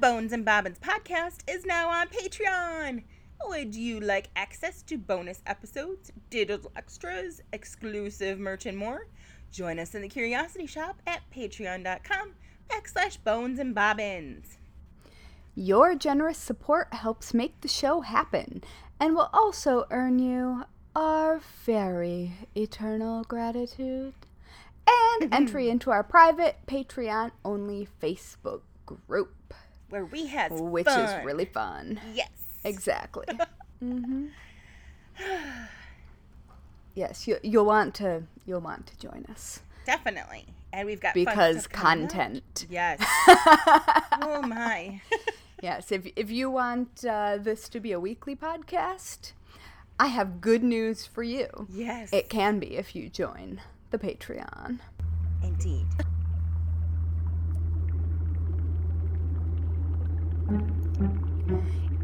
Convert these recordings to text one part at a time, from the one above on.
Bones and Bobbins podcast is now on Patreon. Would you like access to bonus episodes, digital extras, exclusive merch, and more? Join us in the Curiosity Shop at patreon.com backslash bones and bobbins. Your generous support helps make the show happen and will also earn you our very eternal gratitude and mm-hmm. entry into our private Patreon only Facebook group, Where we has which fun. is really fun. Yes. Exactly. hmm Yes, you, you'll want to you'll want to join us Definitely. And we've got because stuff coming up. content. Yes. oh my. Yes, if if you want uh, this to be a weekly podcast, I have good news for you. yes. It can be if you join the Patreon. Indeed.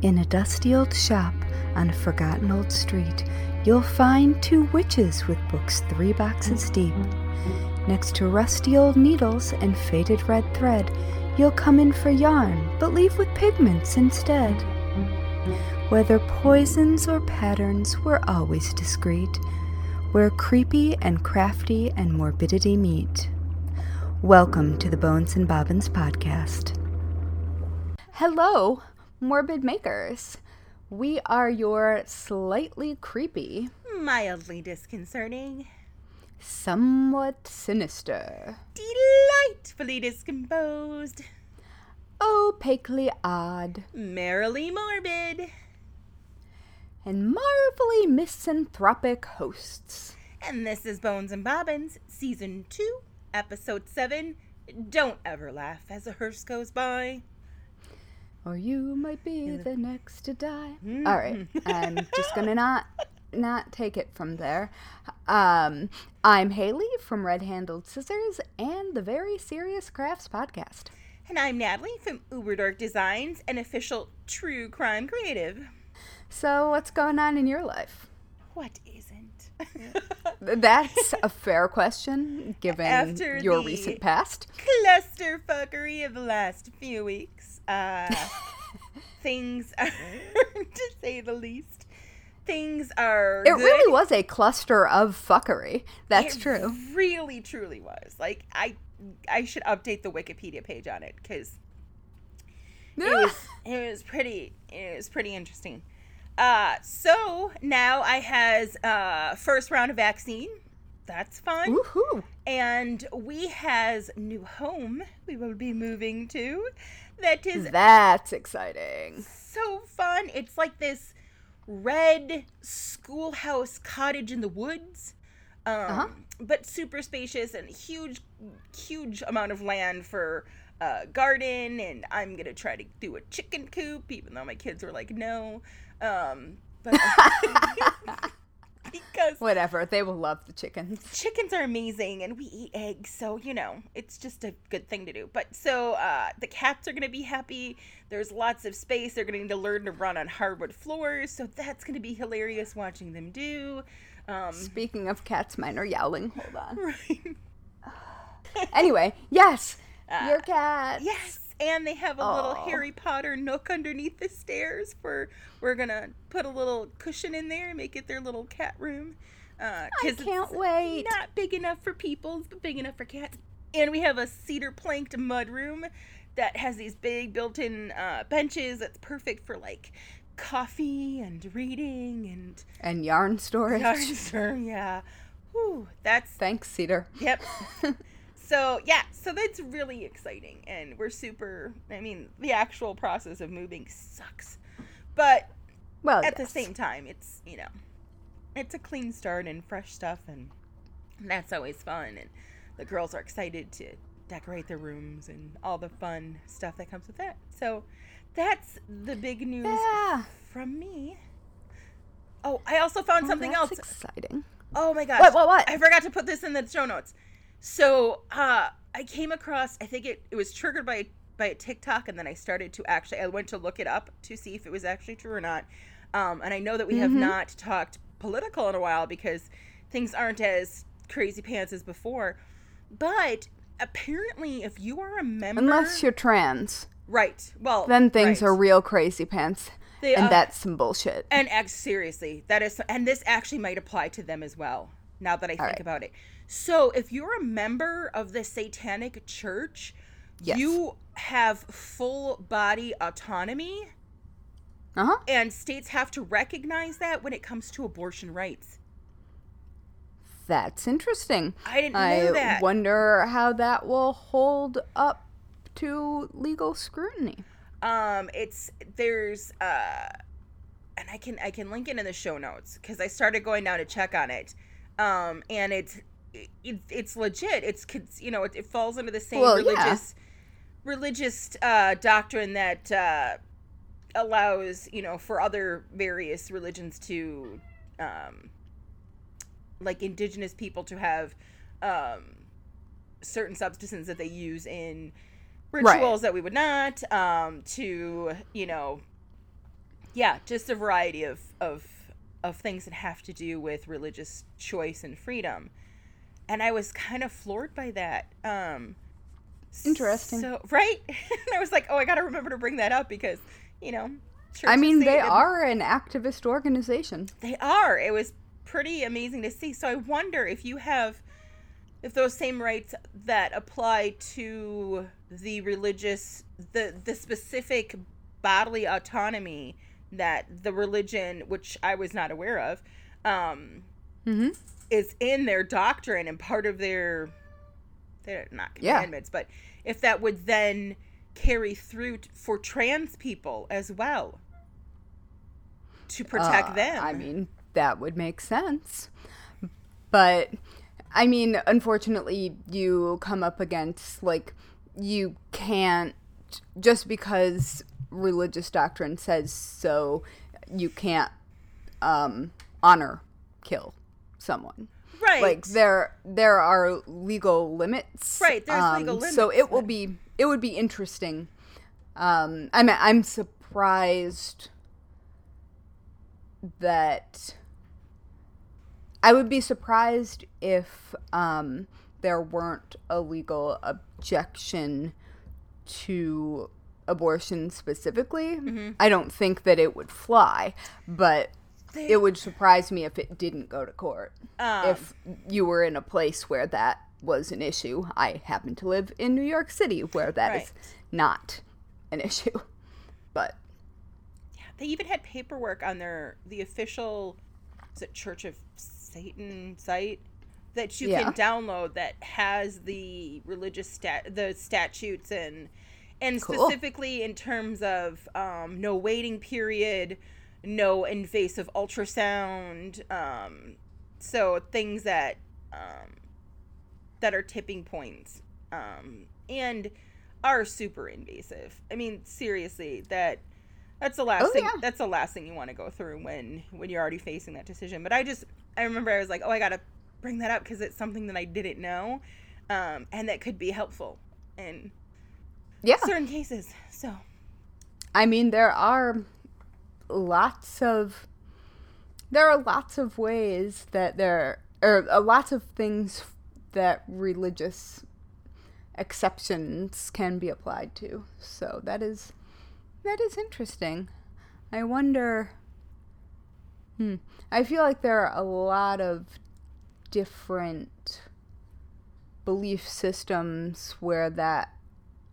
In a dusty old shop on a forgotten old street, you'll find two witches with books three boxes deep. Next to rusty old needles and faded red thread, you'll come in for yarn, but leave with pigments instead. Whether poisons or patterns, we're always discreet, where creepy and crafty and morbidity meet. Welcome to the Bones and Bobbins podcast. Hello, morbid makers. We are your slightly creepy, Mildly disconcerting. somewhat sinister, Delightfully discomposed. opaquely odd, Merrily morbid. and marvelly misanthropic hosts. And this is Bones and Bobbins, Season 2, Episode 7. Don't ever laugh as a hearse goes by. Or you might be the next to die. Mm-hmm. All right, I'm just gonna not not take it from there. Um, I'm Haley from Red Handled Scissors and the Very Serious Crafts podcast. And I'm Natalie from Uber Dark Designs, an official true crime creative. So, what's going on in your life? What isn't? That's a fair question, given After your recent past. Clusterfuckery of the last few weeks. Uh, things are, to say the least, things are. It good. really was a cluster of fuckery. That's It true. Really, truly was. Like I, I should update the Wikipedia page on it because it was it was pretty it was pretty interesting. Uh, so now I has uh first round of vaccine. That's fun. Woohoo! And we has new home we will be moving to. That is That's exciting. so fun. It's like this red schoolhouse cottage in the woods. Um, Uh-huh. but super spacious and huge huge amount of land for uh, garden and I'm gonna try to do a chicken coop even though my kids were like no um, but because Whatever. They will love the chickens. chickens are amazing and we eat eggs so you know it's just a good thing to do but so uh, the cats are going to be happy there's lots of space they're going to need to learn to run on hardwood floors so that's going to be hilarious watching them do um, Speaking of cats, mine are yowling. Hold on. right Anyway, yes, Uh, your cat. yes and they have a little harry potter nook underneath the stairs for we're gonna put a little cushion in there and make it their little cat room uh, I can't wait. not big enough for people's, but big enough for cats. And we have a cedar planked mud room that has these big built in uh, benches that's perfect for like coffee and reading and And yarn storage. Sure, yeah. Whew, that's Thanks, Cedar. yep. so yeah, so that's really exciting, and we're super. I mean, the actual process of moving sucks, but Well, at the same time, it's you know, it's a clean start and fresh stuff, and that's always fun. And the girls are excited to decorate their rooms and all the fun stuff that comes with that. So that's the big news Yeah. from me. Oh, I also found Well, something that's else. exciting. Oh my gosh. What, what, what? I forgot to put this in the show notes. So, uh, I came across, I think it, it was triggered by, by a TikTok, and then I started to actually, I went to look it up to see if it was actually true or not. Um, and I know that we have Mhm. not talked political in a while because things aren't as crazy pants as before. But apparently, if you are a member. Unless you're trans, Right. Well, then things right. are real crazy pants. They, and uh, that's some bullshit. And ex- seriously, that is, and this actually might apply to them as well. Now that I think right. about it, so if you're a member of the Satanic Church, Yes. you have full body autonomy, Uh huh. and states have to recognize that when it comes to abortion rights. That's interesting. I didn't I know that. wonder how that will hold up to legal scrutiny. um it's there's uh and i can i can link it in the show notes because i started going down to check on it um and it's it, it's legit it's you know it, it falls under the same Well, yeah. religious religious uh doctrine that uh allows you know for other various religions to um like indigenous people to have um certain substances that they use in Right. rituals that we would not um to you know yeah just a variety of of of things that have to do with religious choice and freedom and i was kind of floored by that um Interesting. so right and i was like oh i gotta remember to bring that up because you know I mean, they are an activist organization. they are. It was pretty amazing to see. So I wonder if you have if those same rights that apply to the religious the the specific bodily autonomy that the religion which I was not aware of um Mm-hmm. Is in their doctrine and part of their they're not Yeah. commandments but if that would then carry through t- for trans people as well to protect Uh, them I mean, that would make sense. But I mean, unfortunately, you come up against like you can't just because religious doctrine says so, you can't um, honor kill someone. right Like there, there are legal limits. Right, there's um, legal limits. So it will be, it would be interesting. Um, I'm, I'm surprised that I would be surprised if um, there weren't a legal objection to abortion specifically. Mm-hmm. I don't think that it would fly, but They- it would surprise me if it didn't go to court. Um, if you were in a place where that was an issue. I happen to live in New York City where that is Right. not an issue. But yeah, They even had paperwork on their the official is it Church of Satan site that you Yeah. can download that has the religious stat the statutes and and Cool. specifically in terms of um, no waiting period, no invasive ultrasound, um, so things that um, that are tipping points um, and are super invasive. I mean, seriously, that that's the last Oh, thing. yeah. That's the last thing you want to go through when when you're already facing that decision. But I just I remember I was like, oh, I gotta bring that up because it's something that I didn't know, um, and that could be helpful in yeah, certain cases. So I mean there are lots of there are lots of ways that there are uh, lots of things that religious exceptions can be applied to. So that is that is interesting. I wonder hmm, I feel like there are a lot of different belief systems where that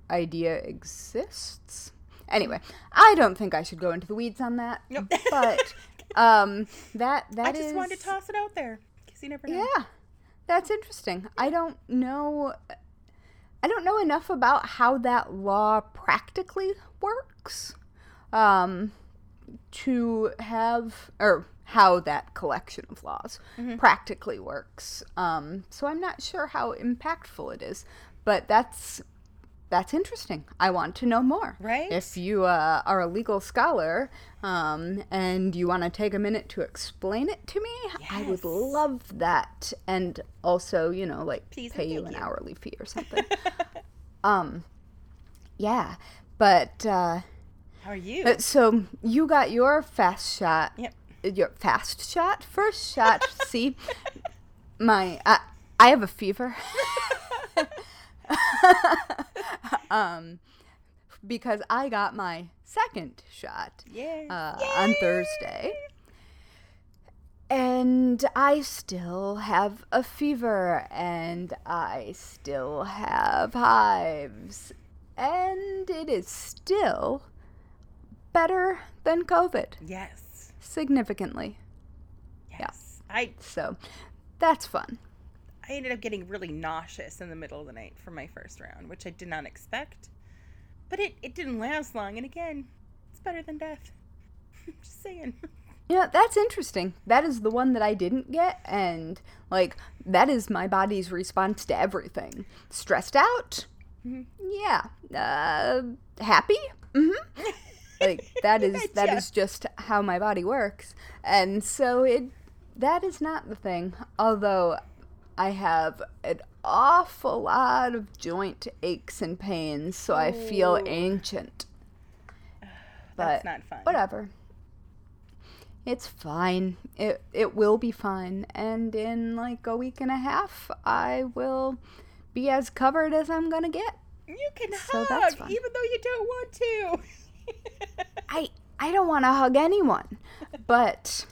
idea exists. Anyway, I don't think I should go into the weeds on that. Nope. But um that that I just is- wanted to toss it out there because you never know. yeah, that's interesting. I don't know. I don't know enough about how that law practically works. Um, to have or how that collection of laws practically works. Um, so I'm not sure how impactful it is, but that's that's interesting. I want to know more. Right? If you uh, are a legal scholar um, and you want to take a minute to explain it to me, I would love that. And also, you know, like Please pay you an you. hourly fee or something. um, yeah, but uh, How are you? uh, so you got your fast shot. Yep. Your fast shot, first shot. See, my I, I have a fever. um, because I got my second shot Yeah. uh, on Thursday. And I still have a fever and I still have hives. And it is still better than COVID, Yes. significantly. Yes. I So that's fun. I ended up getting really nauseous in the middle of the night for my first round, which I did not expect. But it, it didn't last long, and again, it's better than death. I'm just saying. Yeah, that's interesting. That is the one that I didn't get, and like that is my body's response to everything. Stressed out, Mhm. yeah. Uh, happy, hmm like that is that is just how my body works, and so it that is not the thing. Although I have an awful lot of joint aches and pains, so I feel Ooh. ancient. That's But not fun. whatever. It's fine. It it will be fine. And in like a week and a half, I will be as covered as I'm gonna get. You can So hug, that's even though you don't want to. I I don't want to hug anyone, but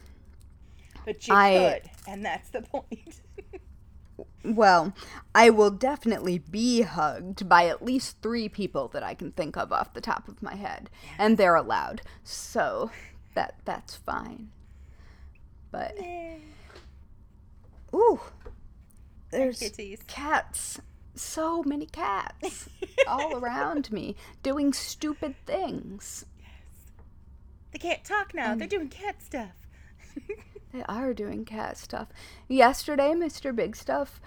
but you I- could, and that's the point. well, I will definitely be hugged by at least three people that I can think of off the top of my head, and they're allowed. So that that's fine. But ooh, there's kitties. cats. So many cats all around me doing stupid things. They can't talk now. They're doing cat stuff. They are doing cat stuff. Yesterday, Mr. Big Stuff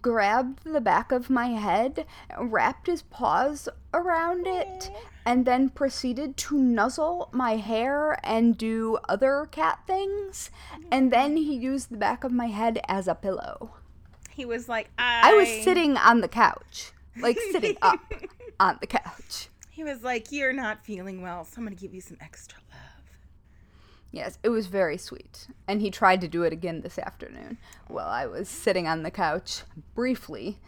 grabbed the back of my head, wrapped his paws around it, and then proceeded to nuzzle my hair and do other cat things. And then he used the back of my head as a pillow. He was like, I, I was sitting on the couch, like sitting up on the couch. He was like, You're not feeling well, so I'm going to give you some extra. Yes, it was very sweet. And he tried to do it again this afternoon while I was sitting on the couch briefly.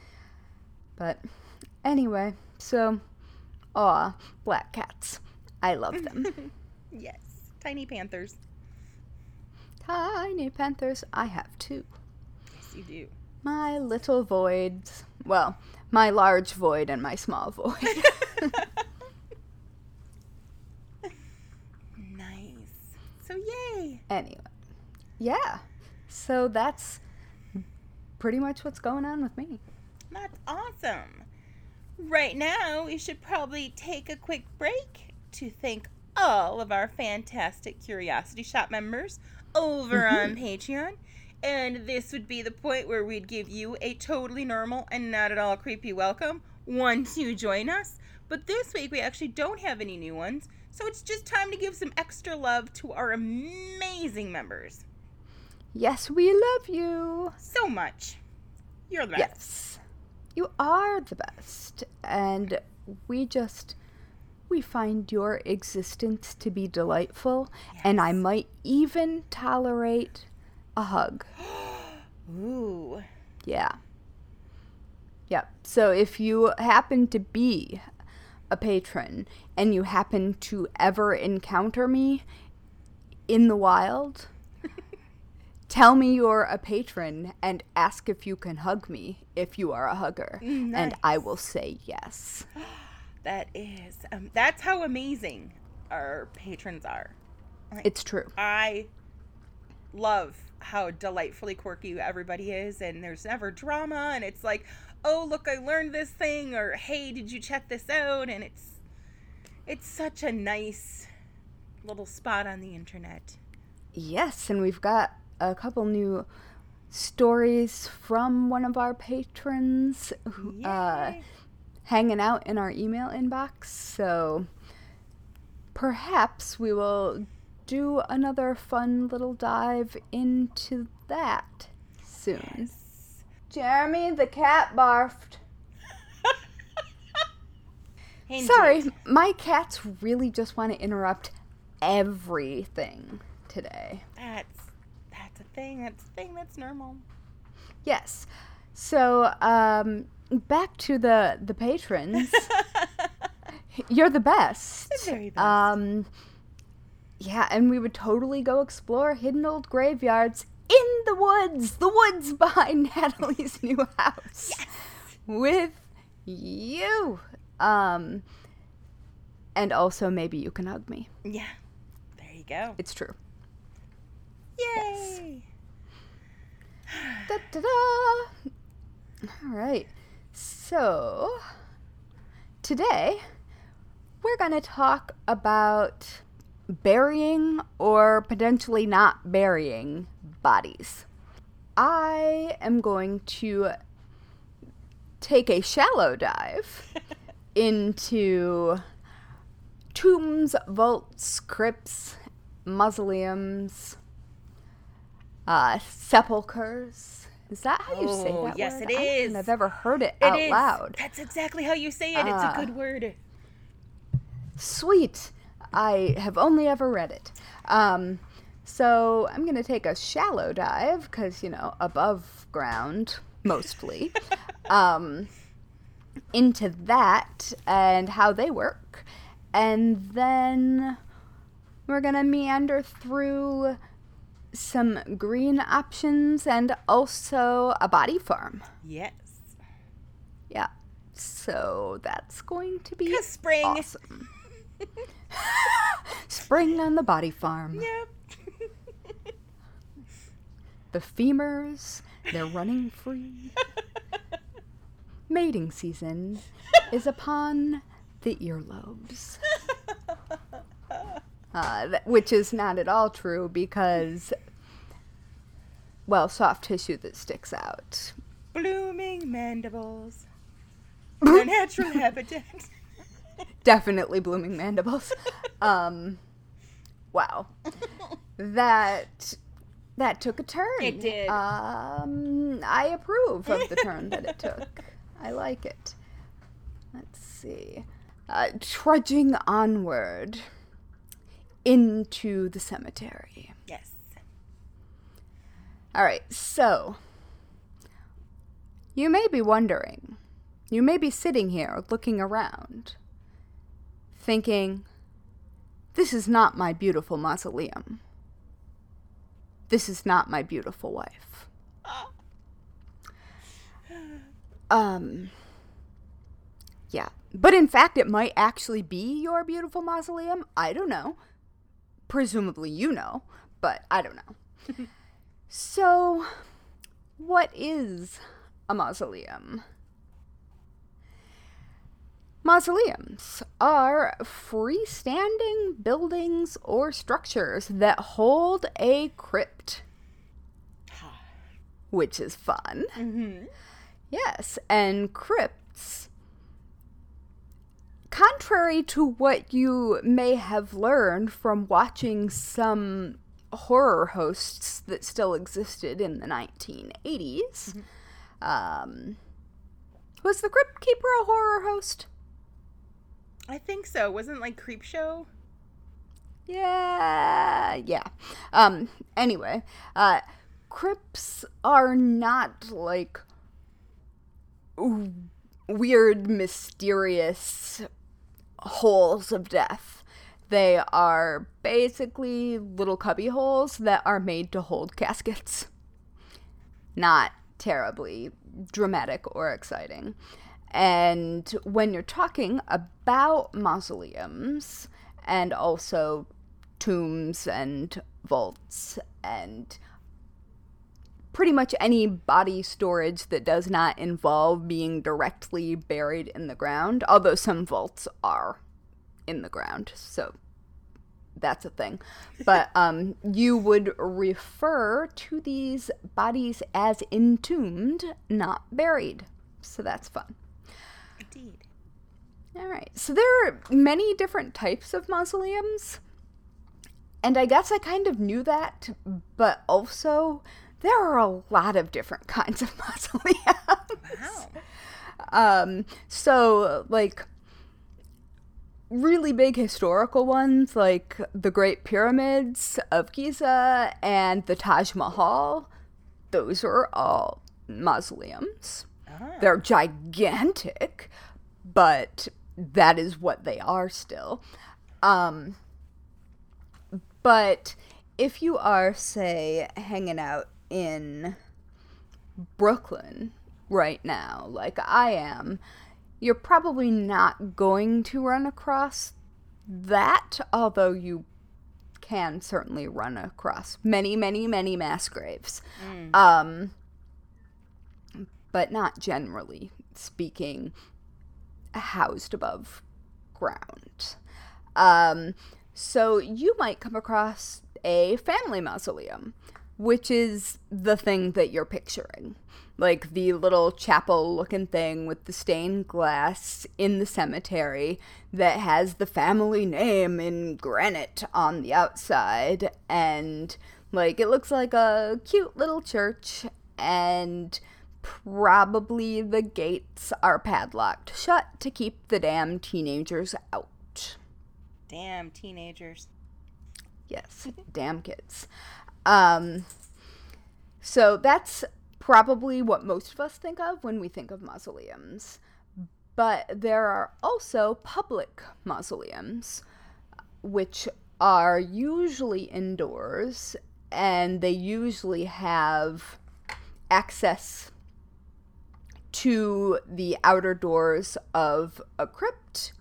But anyway, so, aw, black cats. I love them. Yes. Tiny panthers. Tiny panthers, I have two. Yes, you do. My little voids. Well, my large void and my small void. Nice. So, yay. anyway, yeah. So that's pretty much what's going on with me. That's awesome. Right now, we should probably take a quick break to thank all of our fantastic Curiosity Shop members over mm-hmm. on Patreon. And this would be the point where we'd give you a totally normal and not at all creepy welcome once you join us. But this week, we actually don't have any new ones. So it's just time to give some extra love to our amazing members. Yes, we love you. So much. You're the best. Yes. You are the best. And we just we find your existence to be delightful and I might even tolerate a hug. Ooh. Yeah. Yep. So if you happen to be a patron and you happen to ever encounter me in the wild, tell me you're a patron and ask if you can hug me if you are a hugger. And I will say yes. That is, um, that's how amazing our patrons are. It's true. I love how delightfully quirky everybody is, and there's never drama, and it's like, oh, look, I learned this thing, or hey, did you check this out? And it's, it's such a nice little spot on the internet. Yes, and we've got a couple new stories from one of our patrons who, uh, hanging out in our email inbox. So perhaps we will do another fun little dive into that soon. Jeremy, the cat barfed. Sorry, my cats really just want to interrupt everything today. That's that's a thing. That's a thing. That's normal. Yes. So, um, back to the the patrons. You're the best. The very best. Um, yeah, and we would totally go explore hidden old graveyards in the woods, the woods behind Natalie's new house, Yes. with you. Um, and also maybe you can hug me. Yeah. There you go. It's true. Yay. Da, da, da. All right. So, today we're going to talk about burying or potentially not burying bodies. I am going to take a shallow dive into tombs, vaults, crypts, mausoleums, uh, sepulchers. Is that how you say Oh, that? yes, word? it I is. I've ever heard it, It out is. loud. That's exactly how you say it. it's Ah. a good word. Sweet. I have only ever read it. Um, so I'm going to take a shallow dive because, you know, above ground mostly, um, into that and how they work. And then we're going to meander through some green options and also a body farm. Yes. Yeah. So that's going to be spring. awesome. Spring on the body farm. Yep. The femurs, they're running free. Mating season is upon the earlobes. Uh, th- which is not at all true because, well, soft tissue that sticks out. Blooming mandibles. Their natural habitat. Definitely blooming mandibles. Um, wow. That that took a turn. It did. Um, I approve of the turn that it took. I like it. Let's see. Uh, trudging onward into the cemetery. yes. All right, so you may be wondering, you may be sitting here looking around, thinking, this is not my beautiful mausoleum. This is not my beautiful wife. Um, yeah. But in fact, it might actually be your beautiful mausoleum. I don't know. Presumably you know, but I don't know. So, what is a mausoleum? Mausoleums are freestanding buildings or structures that hold a crypt, which is fun. Mm-hmm. Yes, and crypts, contrary to what you may have learned from watching some horror hosts that still existed in the 1980s, um, was the Crypt Keeper a horror host? I think so. Wasn't like Creepshow? Yeah, yeah. Um, anyway, uh, crypts are not like w- weird, mysterious holes of death. They are basically little cubby holes that are made to hold caskets. Not terribly dramatic or exciting. And when you're talking about mausoleums and also tombs and vaults and pretty much any body storage that does not involve being directly buried in the ground, although some vaults are in the ground, so that's a thing. But um, you would refer to these bodies as entombed, not buried. So that's fun. Indeed. All right. So there are many different types of mausoleums. And I guess I kind of knew that, but also there are a lot of different kinds of mausoleums. Wow. Um, so like really big historical ones like the Great Pyramids of Giza and the Taj Mahal, those are all mausoleums. Ah. They're gigantic, but that is what they are still. Um, but if you are, say, hanging out in Brooklyn right now, like I am, you're probably not going to run across that, although you can certainly run across many, many, many mass graves. Mm. Um, but not generally speaking housed above ground. Um, so you might come across a family mausoleum, which is the thing that you're picturing. Like the little chapel looking thing with the stained glass in the cemetery that has the family name in granite on the outside. And like it looks like a cute little church. And probably the gates are padlocked shut to keep the damn teenagers out. Damn teenagers. Yes, damn kids. Um, so that's probably what most of us think of when we think of mausoleums. But there are also public mausoleums, which are usually indoors and they usually have access to the outer doors of a crypt,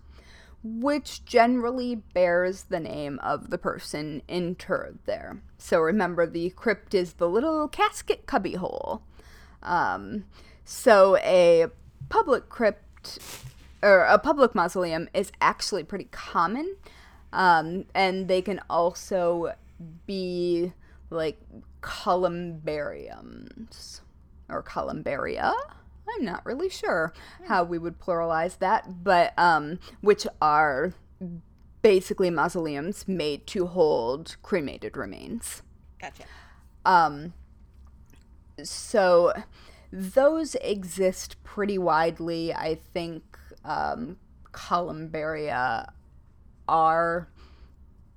which generally bears the name of the person interred there. So remember, the crypt is the little casket cubbyhole. Um, so a public crypt or a public mausoleum is actually pretty common, um, and they can also be like columbariums or columbaria. I'm not really sure how we would pluralize that, but um, which are basically mausoleums made to hold cremated remains. Gotcha. Um, so those exist pretty widely. I think um, columbaria are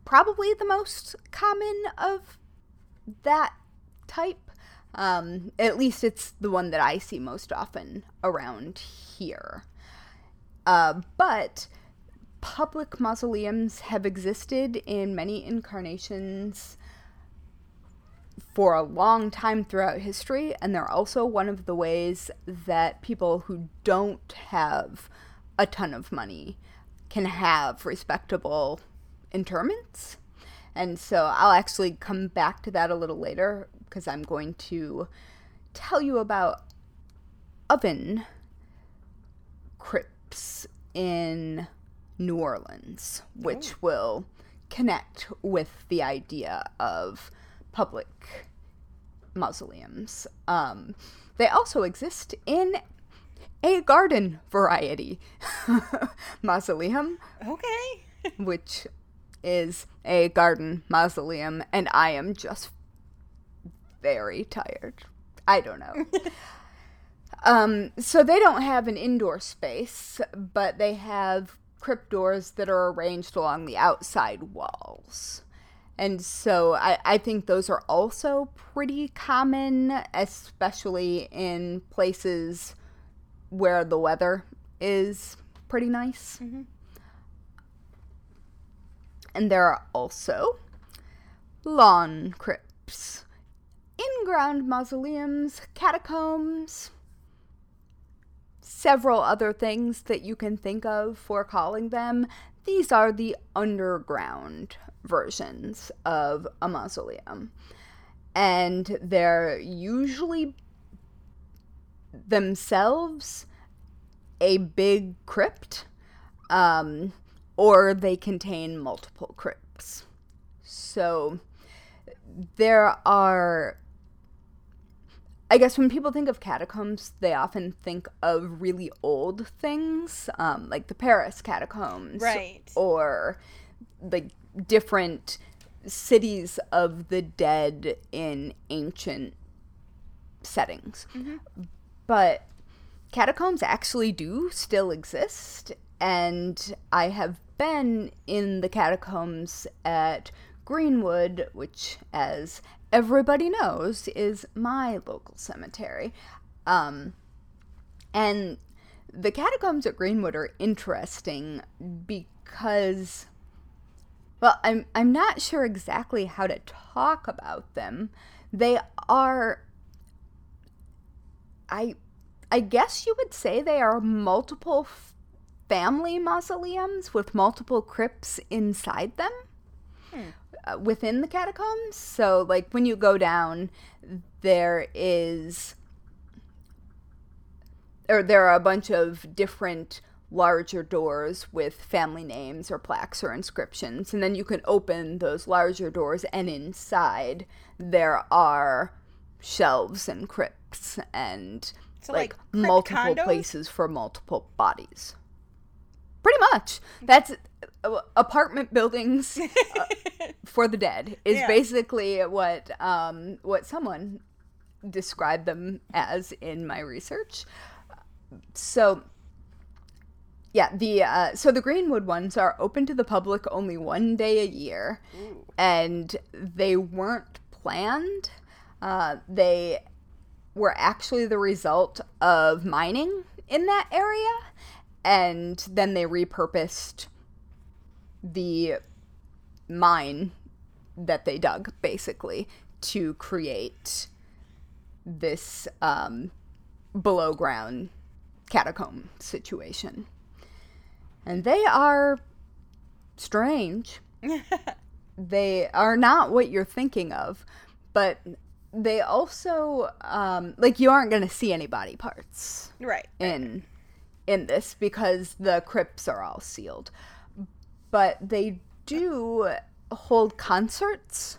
probably the most common of that type. Um, at least it's the one that I see most often around here. Uh, but public mausoleums have existed in many incarnations for a long time throughout history, and they're also one of the ways that people who don't have a ton of money can have respectable interments. And so I'll actually come back to that a little later because I'm going to tell you about oven crypts in New Orleans, which oh. will connect with the idea of public mausoleums. Um, they also exist in a garden variety mausoleum. Okay. which is a garden mausoleum, and I am just very tired. I don't know. um, so they don't have an indoor space, but they have crypt doors that are arranged along the outside walls. And so I, I think those are also pretty common, especially in places where the weather is pretty nice. Mm-hmm. And there are also lawn crypts, in ground mausoleums, catacombs, several other things that you can think of for calling them. These are the underground versions of a mausoleum. And they're usually themselves a big crypt, um, or they contain multiple crypts. So there are I guess when people think of catacombs, they often think of really old things, um, like the Paris catacombs, right? Or like different cities of the dead in ancient settings. Mm-hmm. But catacombs actually do still exist, and I have been in the catacombs at Greenwood, which, as everybody knows is my local cemetery. Um, and the catacombs at Greenwood are interesting because well, I'm I'm not sure exactly how to talk about them. They are I I guess you would say they are multiple f- family mausoleums with multiple crypts inside them. Hmm. Uh, within the catacombs. So like when you go down there is or there are a bunch of different larger doors with family names or plaques or inscriptions and then you can open those larger doors and inside there are shelves and crypts and so like, like multiple condos? places for multiple bodies pretty much that's apartment buildings uh, for the dead is yeah. basically what um, what someone described them as in my research so yeah, the uh, so the Greenwood ones are open to the public only one day a year, Ooh. and they weren't planned. Uh, they were actually the result of mining in that area, and then they repurposed the mine that they dug basically to create this um, below ground catacomb situation. And they are strange. they are not what you're thinking of, but they also um, like you aren't going to see any body parts right in in this because the crypts are all sealed but they do hold concerts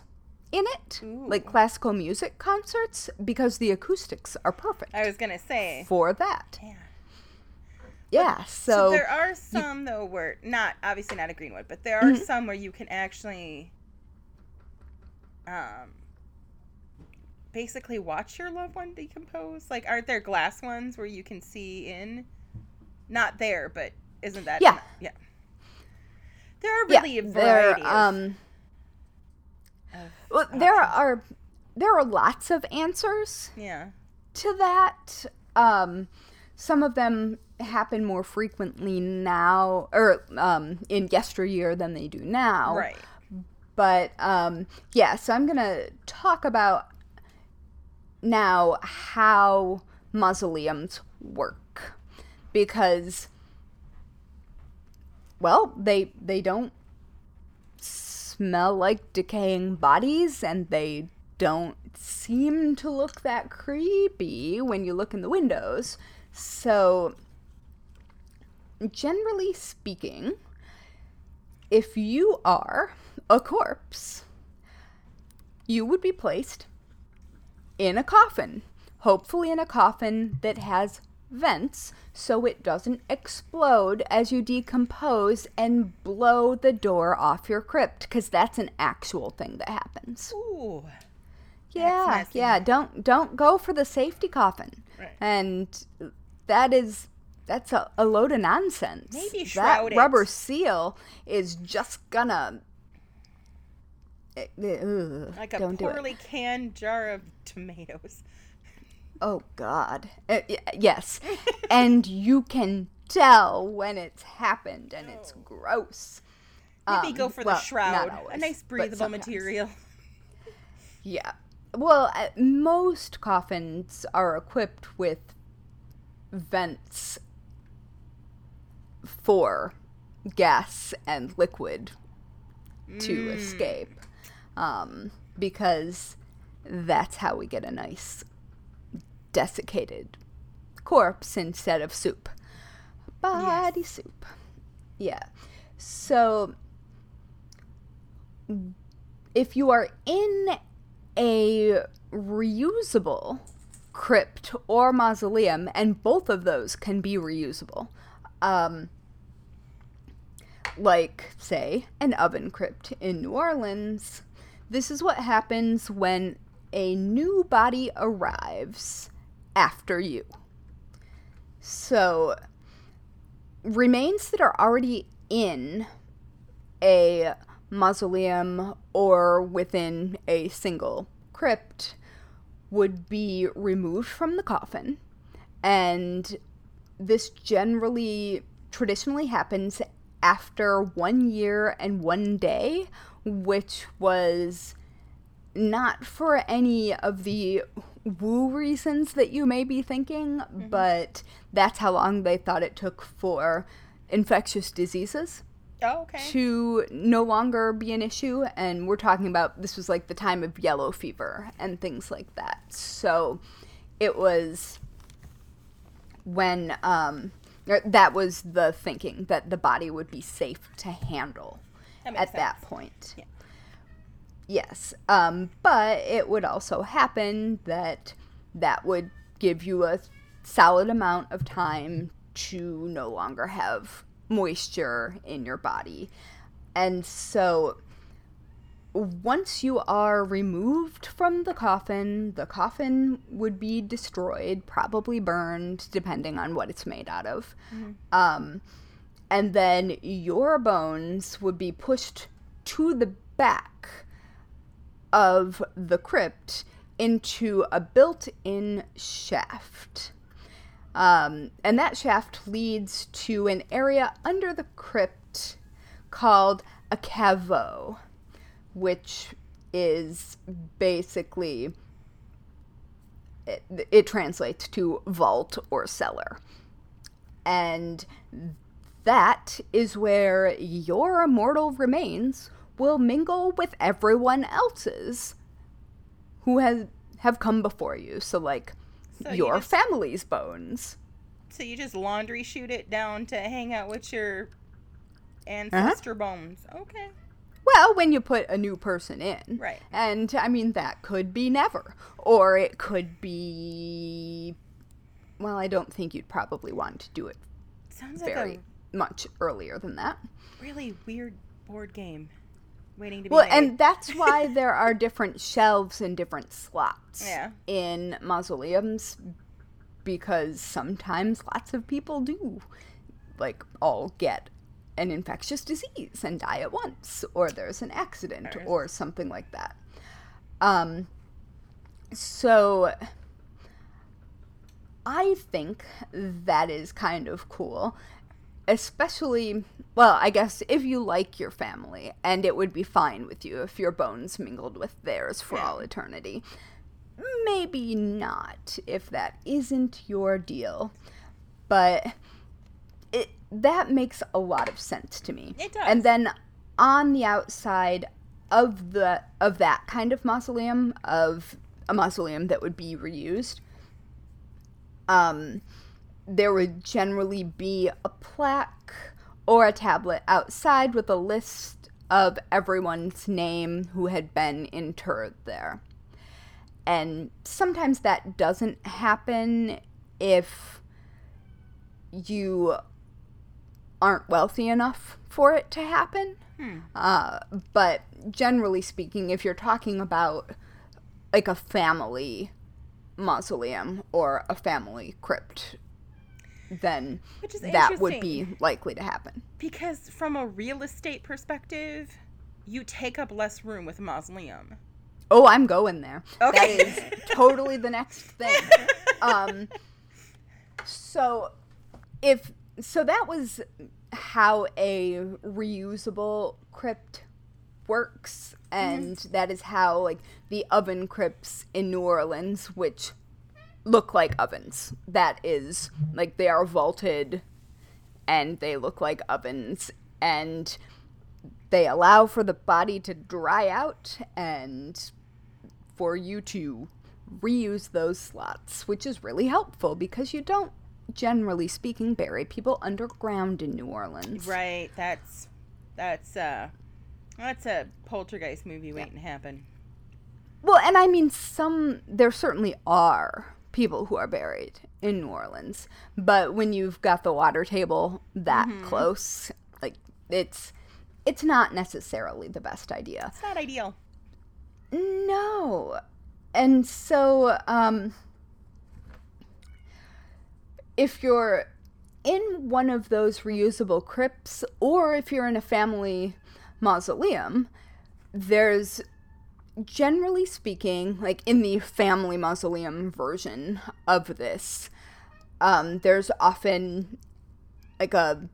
in it Ooh. like classical music concerts because the acoustics are perfect i was gonna say for that yeah yeah, so, so, there are some you, though where not obviously not a Greenwood, but there are mm-hmm. some where you can actually um basically watch your loved one decompose. Like aren't there glass ones where you can see in? Not there, but isn't that Yeah. yeah. There are really yeah, there, um well, there are there are lots of answers. Yeah. To that um some of them happen more frequently now or um, in yesteryear than they do now. Right. But um, yeah, so I'm going to talk about now how mausoleums work because well, they they don't smell like decaying bodies and they don't seem to look that creepy when you look in the windows. So generally speaking, if you are a corpse, you would be placed in a coffin, hopefully in a coffin that has vents so it doesn't explode as you decompose and blow the door off your crypt because that's an actual thing that happens. Ooh. Yeah, yeah, don't don't go for the safety coffin. Right. And that is that's a, a load of nonsense. Maybe shroud that it. rubber seal is just gonna eh, eh, like a poorly canned jar of tomatoes. Oh God! Uh, yes, and you can tell when it's happened, and it's gross. Maybe um, go for well, the shroud, always, a nice breathable material. Yeah. Well, uh, most coffins are equipped with vents for gas and liquid to mm. escape um, because that's how we get a nice desiccated corpse instead of soup body yes. soup yeah so if you are in a reusable crypt or mausoleum and both of those can be reusable um, like, say, an oven crypt in New Orleans. This is what happens when a new body arrives after you. So, remains that are already in a mausoleum or within a single crypt would be removed from the coffin and this generally traditionally happens after one year and one day, which was not for any of the woo reasons that you may be thinking, mm-hmm. but that's how long they thought it took for infectious diseases. Oh, okay. To no longer be an issue. And we're talking about this was like the time of yellow fever and things like that. So it was when um, that was the thinking that the body would be safe to handle that at sense. that point. Yeah. Yes. Um, but it would also happen that that would give you a solid amount of time to no longer have moisture in your body. And so once you are removed from the coffin, the coffin would be destroyed, probably burned, depending on what it's made out of. Mm-hmm. Um, and then your bones would be pushed to the back of the crypt into a built in shaft. Um, and that shaft leads to an area under the crypt called a caveau, which is basically it, it translates to vault or cellar. And that is where your immortal remains will mingle with everyone else's who has have come before you. So like so your you just, family's bones. So you just laundry shoot it down to hang out with your ancestor uh-huh. bones. Okay. Well, when you put a new person in. Right. And I mean that could be never. Or it could be well, I don't think you'd probably want to do it Sounds very like much earlier than that. Really weird board game waiting to be well, made. and that's why there are different shelves and different slots yeah. in mausoleums because sometimes lots of people do like all get an infectious disease and die at once or there's an accident or something like that um so I think that is kind of cool especially well i guess if you like your family and it would be fine with you if your bones mingled with theirs for all eternity. Maybe not if that isn't your deal but it that makes a lot of sense to me. It does. and then on the outside of the of that kind of mausoleum of a mausoleum that would be reused um there would generally be a plaque or a tablet outside with a list of everyone's name who had been interred there. And sometimes that doesn't happen if you aren't wealthy enough for it to happen. Hmm. Uh, but generally speaking, if you're talking about like a family mausoleum or a family crypt then that would be likely to happen. Because from a real estate perspective, you take up less room with a mausoleum. Oh, I'm going there. Okay. That is totally the next thing. Um, so if so that was how a reusable crypt works and mm-hmm. that is how like the oven crypts in New Orleans which look like ovens. That is like they are vaulted and they look like ovens and they allow for the body to dry out and for you to reuse those slots, which is really helpful because you don't generally speaking bury people underground in New Orleans. Right. That's that's uh that's a poltergeist movie waiting yeah. to happen. Well, and I mean some there certainly are people who are buried in New Orleans. But when you've got the water table that mm-hmm. close, like it's it's not necessarily the best idea. It's not ideal. No. And so um if you're in one of those reusable crypts or if you're in a family mausoleum, there's generally speaking, like in the family mausoleum version of this, um, there's often like a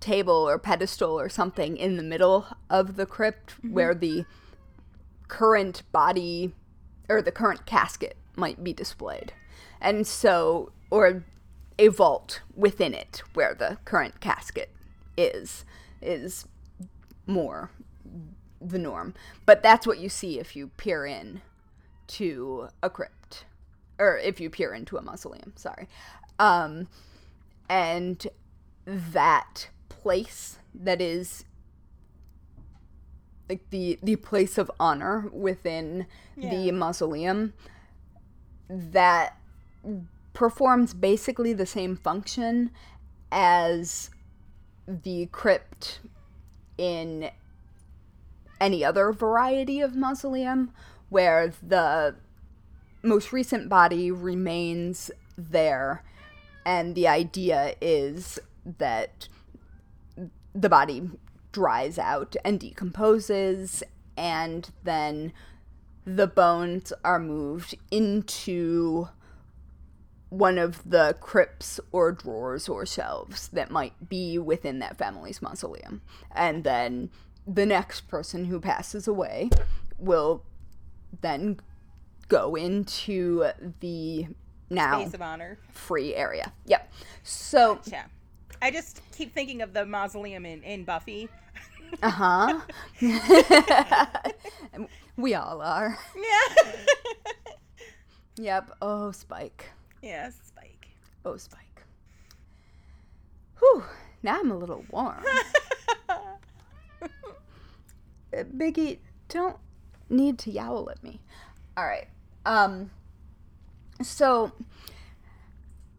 table or pedestal or something in the middle of the crypt mm-hmm. where the current body or the current casket might be displayed. And so, or a vault within it where the current casket is, is more the norm. But that's what you see if you peer in to a crypt, or if you peer into a mausoleum, sorry. Um, and that place that is like the the place of honor within yeah. the mausoleum that performs basically the same function as the crypt in any other variety of mausoleum where the most recent body remains there and the idea is that the body dries out and decomposes and then the bones are moved into one of the crypts or drawers or shelves that might be within that family's mausoleum. And then the next person who passes away will then go into the now space of honor free area. Yep. So yeah, I just keep thinking of the mausoleum in in Buffy. Uh huh. we all are. Yeah. yep. Oh, Spike. Yeah, Spike. Oh, Spike. Whew. Now I'm a little warm. Biggie, don't need to yowl at me. All right. Um so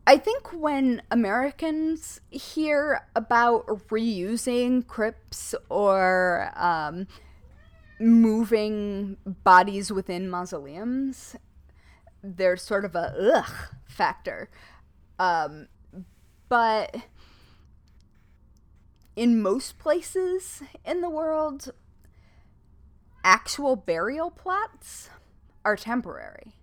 I think when Americans hear about reusing crypts or um, moving bodies within mausoleums, there's sort of a ugh factor. Um, but in most places in the world, actual burial plots are temporary.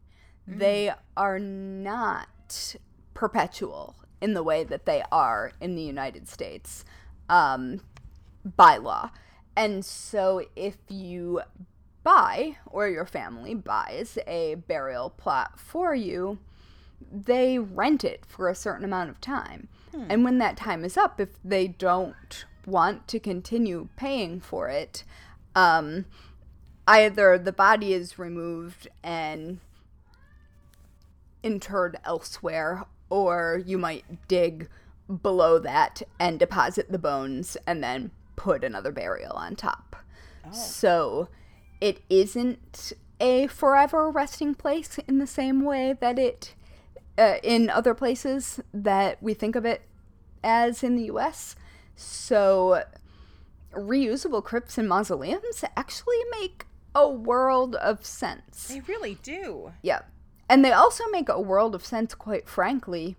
Mm. They are not perpetual in the way that they are in the United States um, by law. And so if you buy, or your family buys, a burial plot for you, they rent it for a certain amount of time. Hmm. And when that time is up, if they don't want to continue paying for it, um, either the body is removed and interred elsewhere, or you might dig below that and deposit the bones and then put another burial on top. Oh. So it isn't a forever resting place in the same way that it uh, in other places that we think of it as in the US. So reusable crypts and mausoleums actually make a world of sense. They really do. Yeah. And they also make a world of sense, quite frankly,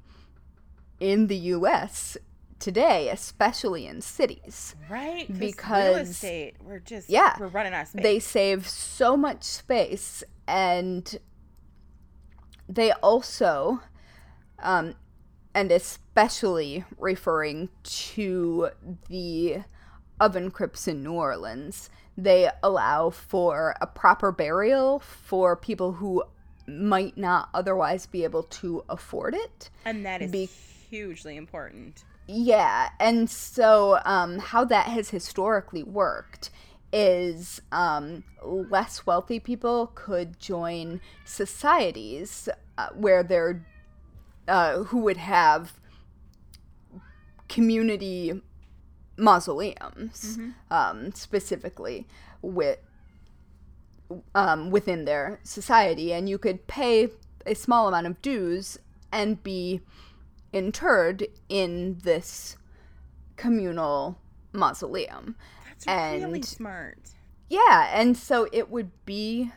in the US today, especially in cities. Right. Because real estate, we're just yeah, we're running out of space. They save so much space and they also um and especially referring to the oven crypts in New Orleans, they allow for a proper burial for people who might not otherwise be able to afford it. And that is be- hugely important. Yeah, and so um, how that has historically worked is um, less wealthy people could join societies uh, where they're uh, who would have community mausoleums mm-hmm. um, specifically with um, within their society, and you could pay a small amount of dues and be interred in this communal mausoleum. That's and, really smart. Yeah, and so it would be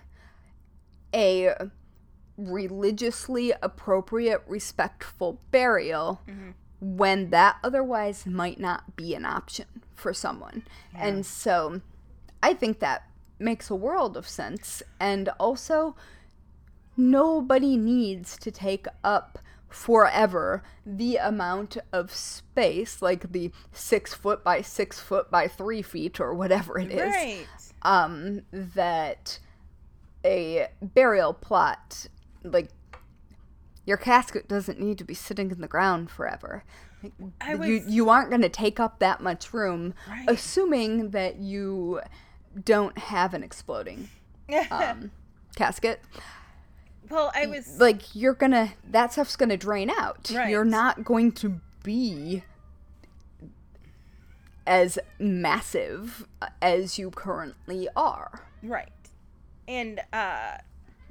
a religiously appropriate, respectful burial mm-hmm. When that otherwise might not be an option for someone. Yeah. And so I think that makes a world of sense. And also, nobody needs to take up forever the amount of space, like the six foot by six foot by three feet or whatever it is, Right. um, that a burial plot, like your casket doesn't need to be sitting in the ground forever. I you was- you aren't going to take up that much room, Right. assuming that you don't have an exploding um, casket. well, I was Like you're gonna that stuff's gonna drain out. Right. You're not going to be as massive as you currently are. right. And uh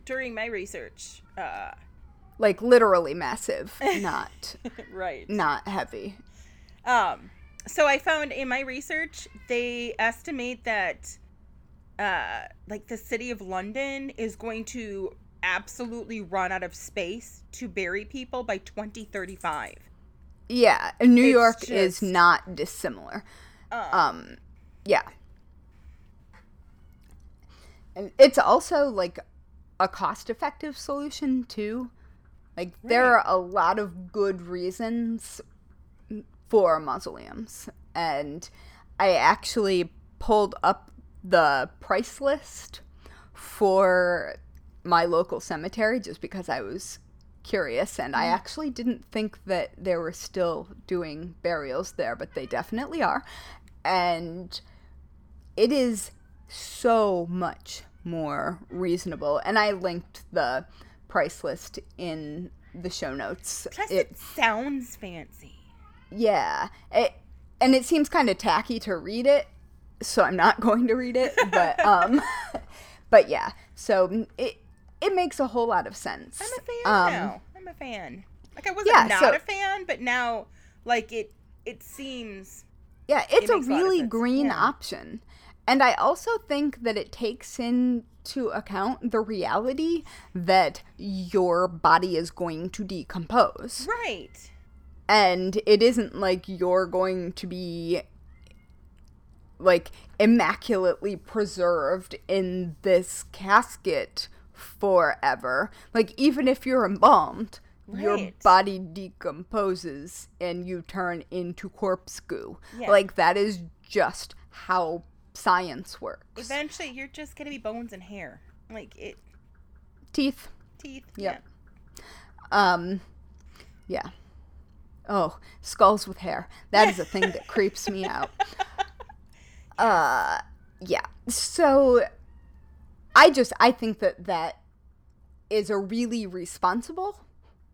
during my research, uh Like literally massive, not right. not heavy. Um, so I found in my research they estimate that uh like the city of London is going to absolutely run out of space to bury people by 2035. Yeah, and New It's York just- is not dissimilar. Um, Um, yeah. And it's also like a cost effective solution too. Like there are a lot of good reasons for mausoleums. And I actually pulled up the price list for my local cemetery just because I was curious and I mm-hmm. actually didn't think that they were still doing burials there, but they definitely are. And it is so much more reasonable. And I linked the price list in the show notes. plus It it sounds fancy. yeah. It, and it seems kind of tacky to read it, so I'm not going to read it, but um but yeah. So it it makes a whole lot of sense. I'm a fan Um, now. I'm a fan. Like I wasn't yeah, not so- a fan, but now like it it seems Yeah, it's a a really sense, green yeah. option. And I also think that it takes into account the reality that your body is going to decompose. right. and it isn't like you're going to be like immaculately preserved in this casket forever like even if you're embalmed your body decomposes and you turn into corpse goo Yeah. like that is just how science works Eventually you're just gonna be bones and hair. Like it teeth teeth. Yep. um yeah oh skulls with hair that is a thing that creeps me out uh yeah so i just i think that that is a really responsible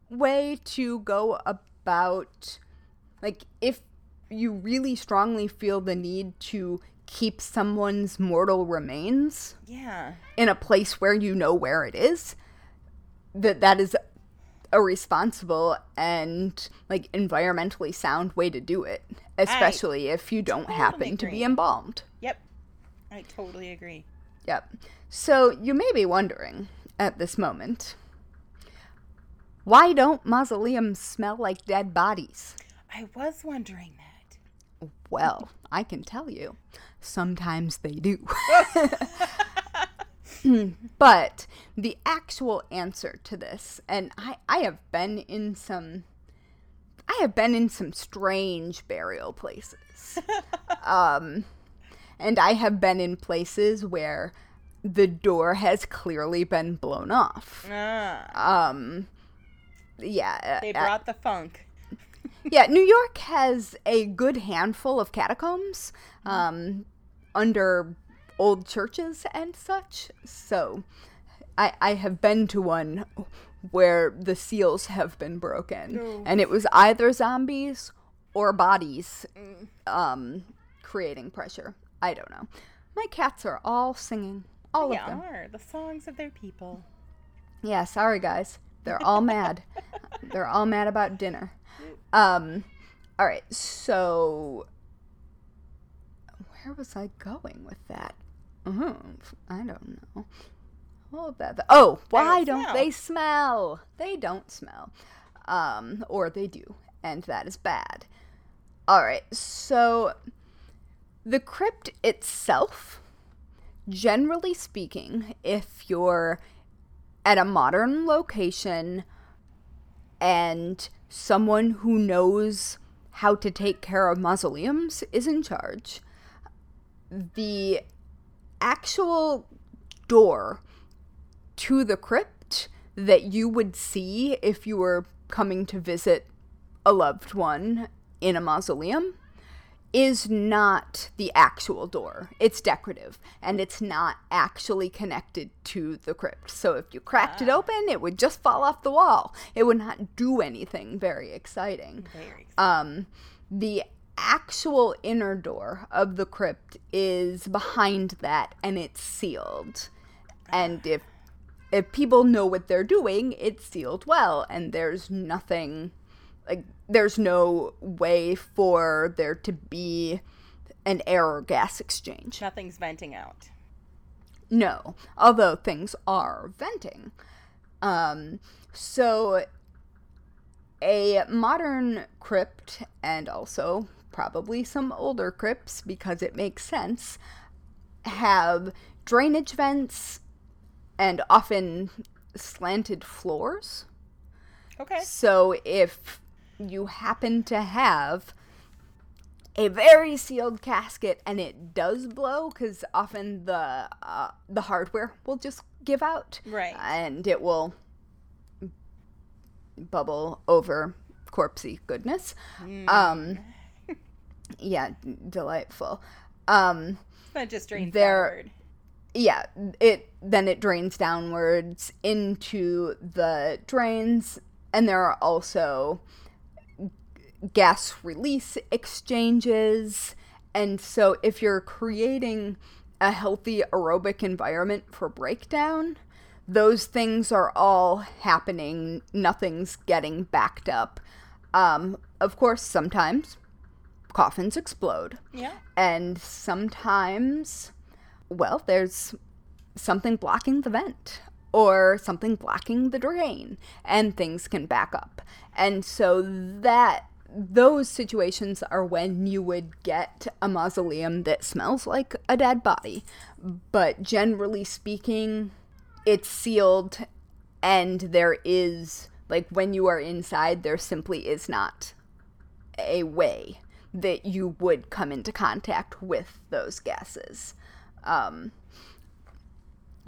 way to go about like if you really strongly feel the need to keep someone's mortal remains Yeah. in a place where you know where it is that that is a responsible and like environmentally sound way to do it especially if you don't happen totally to be embalmed Yep. I totally agree. yep so you may be wondering at this moment why don't mausoleums smell like dead bodies I was wondering that. Well i can tell you sometimes they do. But the actual answer to this and i i have been in some i have been in some strange burial places. Um and i have been in places where the door has clearly been blown off. Ah, um yeah they uh, brought the funk. Yeah, New York has a good handful of catacombs um, under old churches and such. So I, I have been to one where the seals have been broken. No. And it was either zombies or bodies um, creating pressure. I don't know. My cats are all singing. All They of them. are the songs of their people. Yeah, sorry guys. They're all mad. They're all mad about dinner. Um all right. So where was I going with that? uh I don't know. All that. Oh, why don't don't they smell? They don't smell. Um or they do, and that is bad. All right. So the crypt itself generally speaking, if you're at a modern location and someone who knows how to take care of mausoleums is in charge. The actual door to the crypt that you would see if you were coming to visit a loved one in a mausoleum is not the actual door. It's decorative and it's not actually connected to the crypt. So if you cracked it open, it would just fall off the wall. It would not do anything very exciting. Very Um, the actual inner door of the crypt is behind that and it's sealed. And if if people know what they're doing, it's sealed well and there's nothing like there's no way for there to be an air or gas exchange. Nothing's venting out. No, although things are venting. Um, so a modern crypt and also probably some older crypts because it makes sense have drainage vents and often slanted floors. Okay. So if you happen to have a very sealed casket and it does blow because often the uh, the hardware will just give out. Right. and it will bubble over corpsey goodness. Um yeah delightful. Um That just drains There- downward. yeah it then it drains downwards into the drains. And there are also gas release exchanges. And so if you're creating a healthy aerobic environment for breakdown those things are all happening. Nothing's getting backed up. Um, of course sometimes coffins explode. Yeah. and sometimes well there's something blocking the vent or something blocking the drain and things can back up. And so that those situations are when you would get a mausoleum that smells like a dead body but generally speaking it's sealed and there is like when you are inside there simply is not a way that you would come into contact with those gases. Um,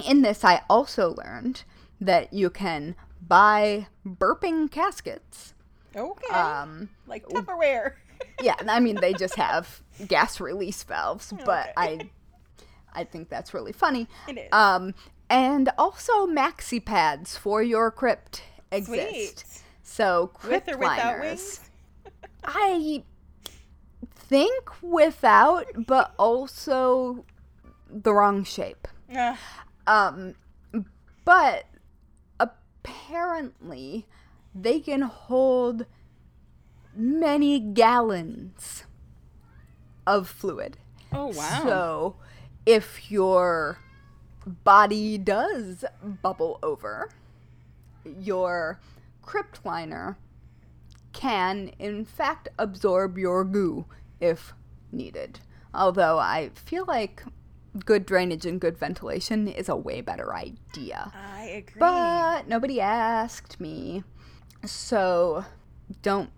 in this, I also learned that you can buy burping caskets. Okay. Um, like Tupperware. yeah, I mean they just have gas release valves, but Okay. I, I think that's really funny. It is. Um, and also maxi pads for your crypt exist. Sweet. So With crypt or without liners. wings? I think without, but also the wrong shape. Uh, Um, but apparently they can hold many gallons of fluid. oh wow. So if your body does bubble over, your crypt liner can in fact absorb your goo if needed. Although I feel like good drainage and good ventilation is a way better idea. I agree. But nobody asked me. So don't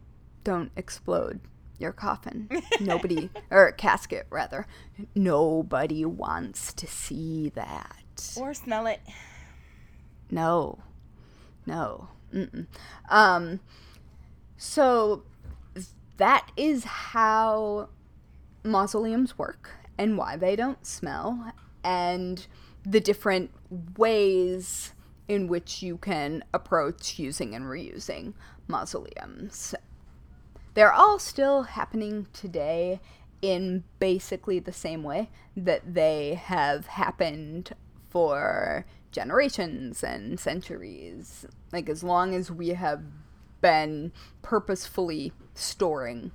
don't explode your coffin. Nobody or casket rather. Nobody wants to see that. or smell it. No. No. Mm-mm. Um so that is how mausoleums work and why they don't smell and the different ways in which you can approach using and reusing mausoleums. They're all still happening today in basically the same way that they have happened for generations and centuries. Like, as long as we have been purposefully storing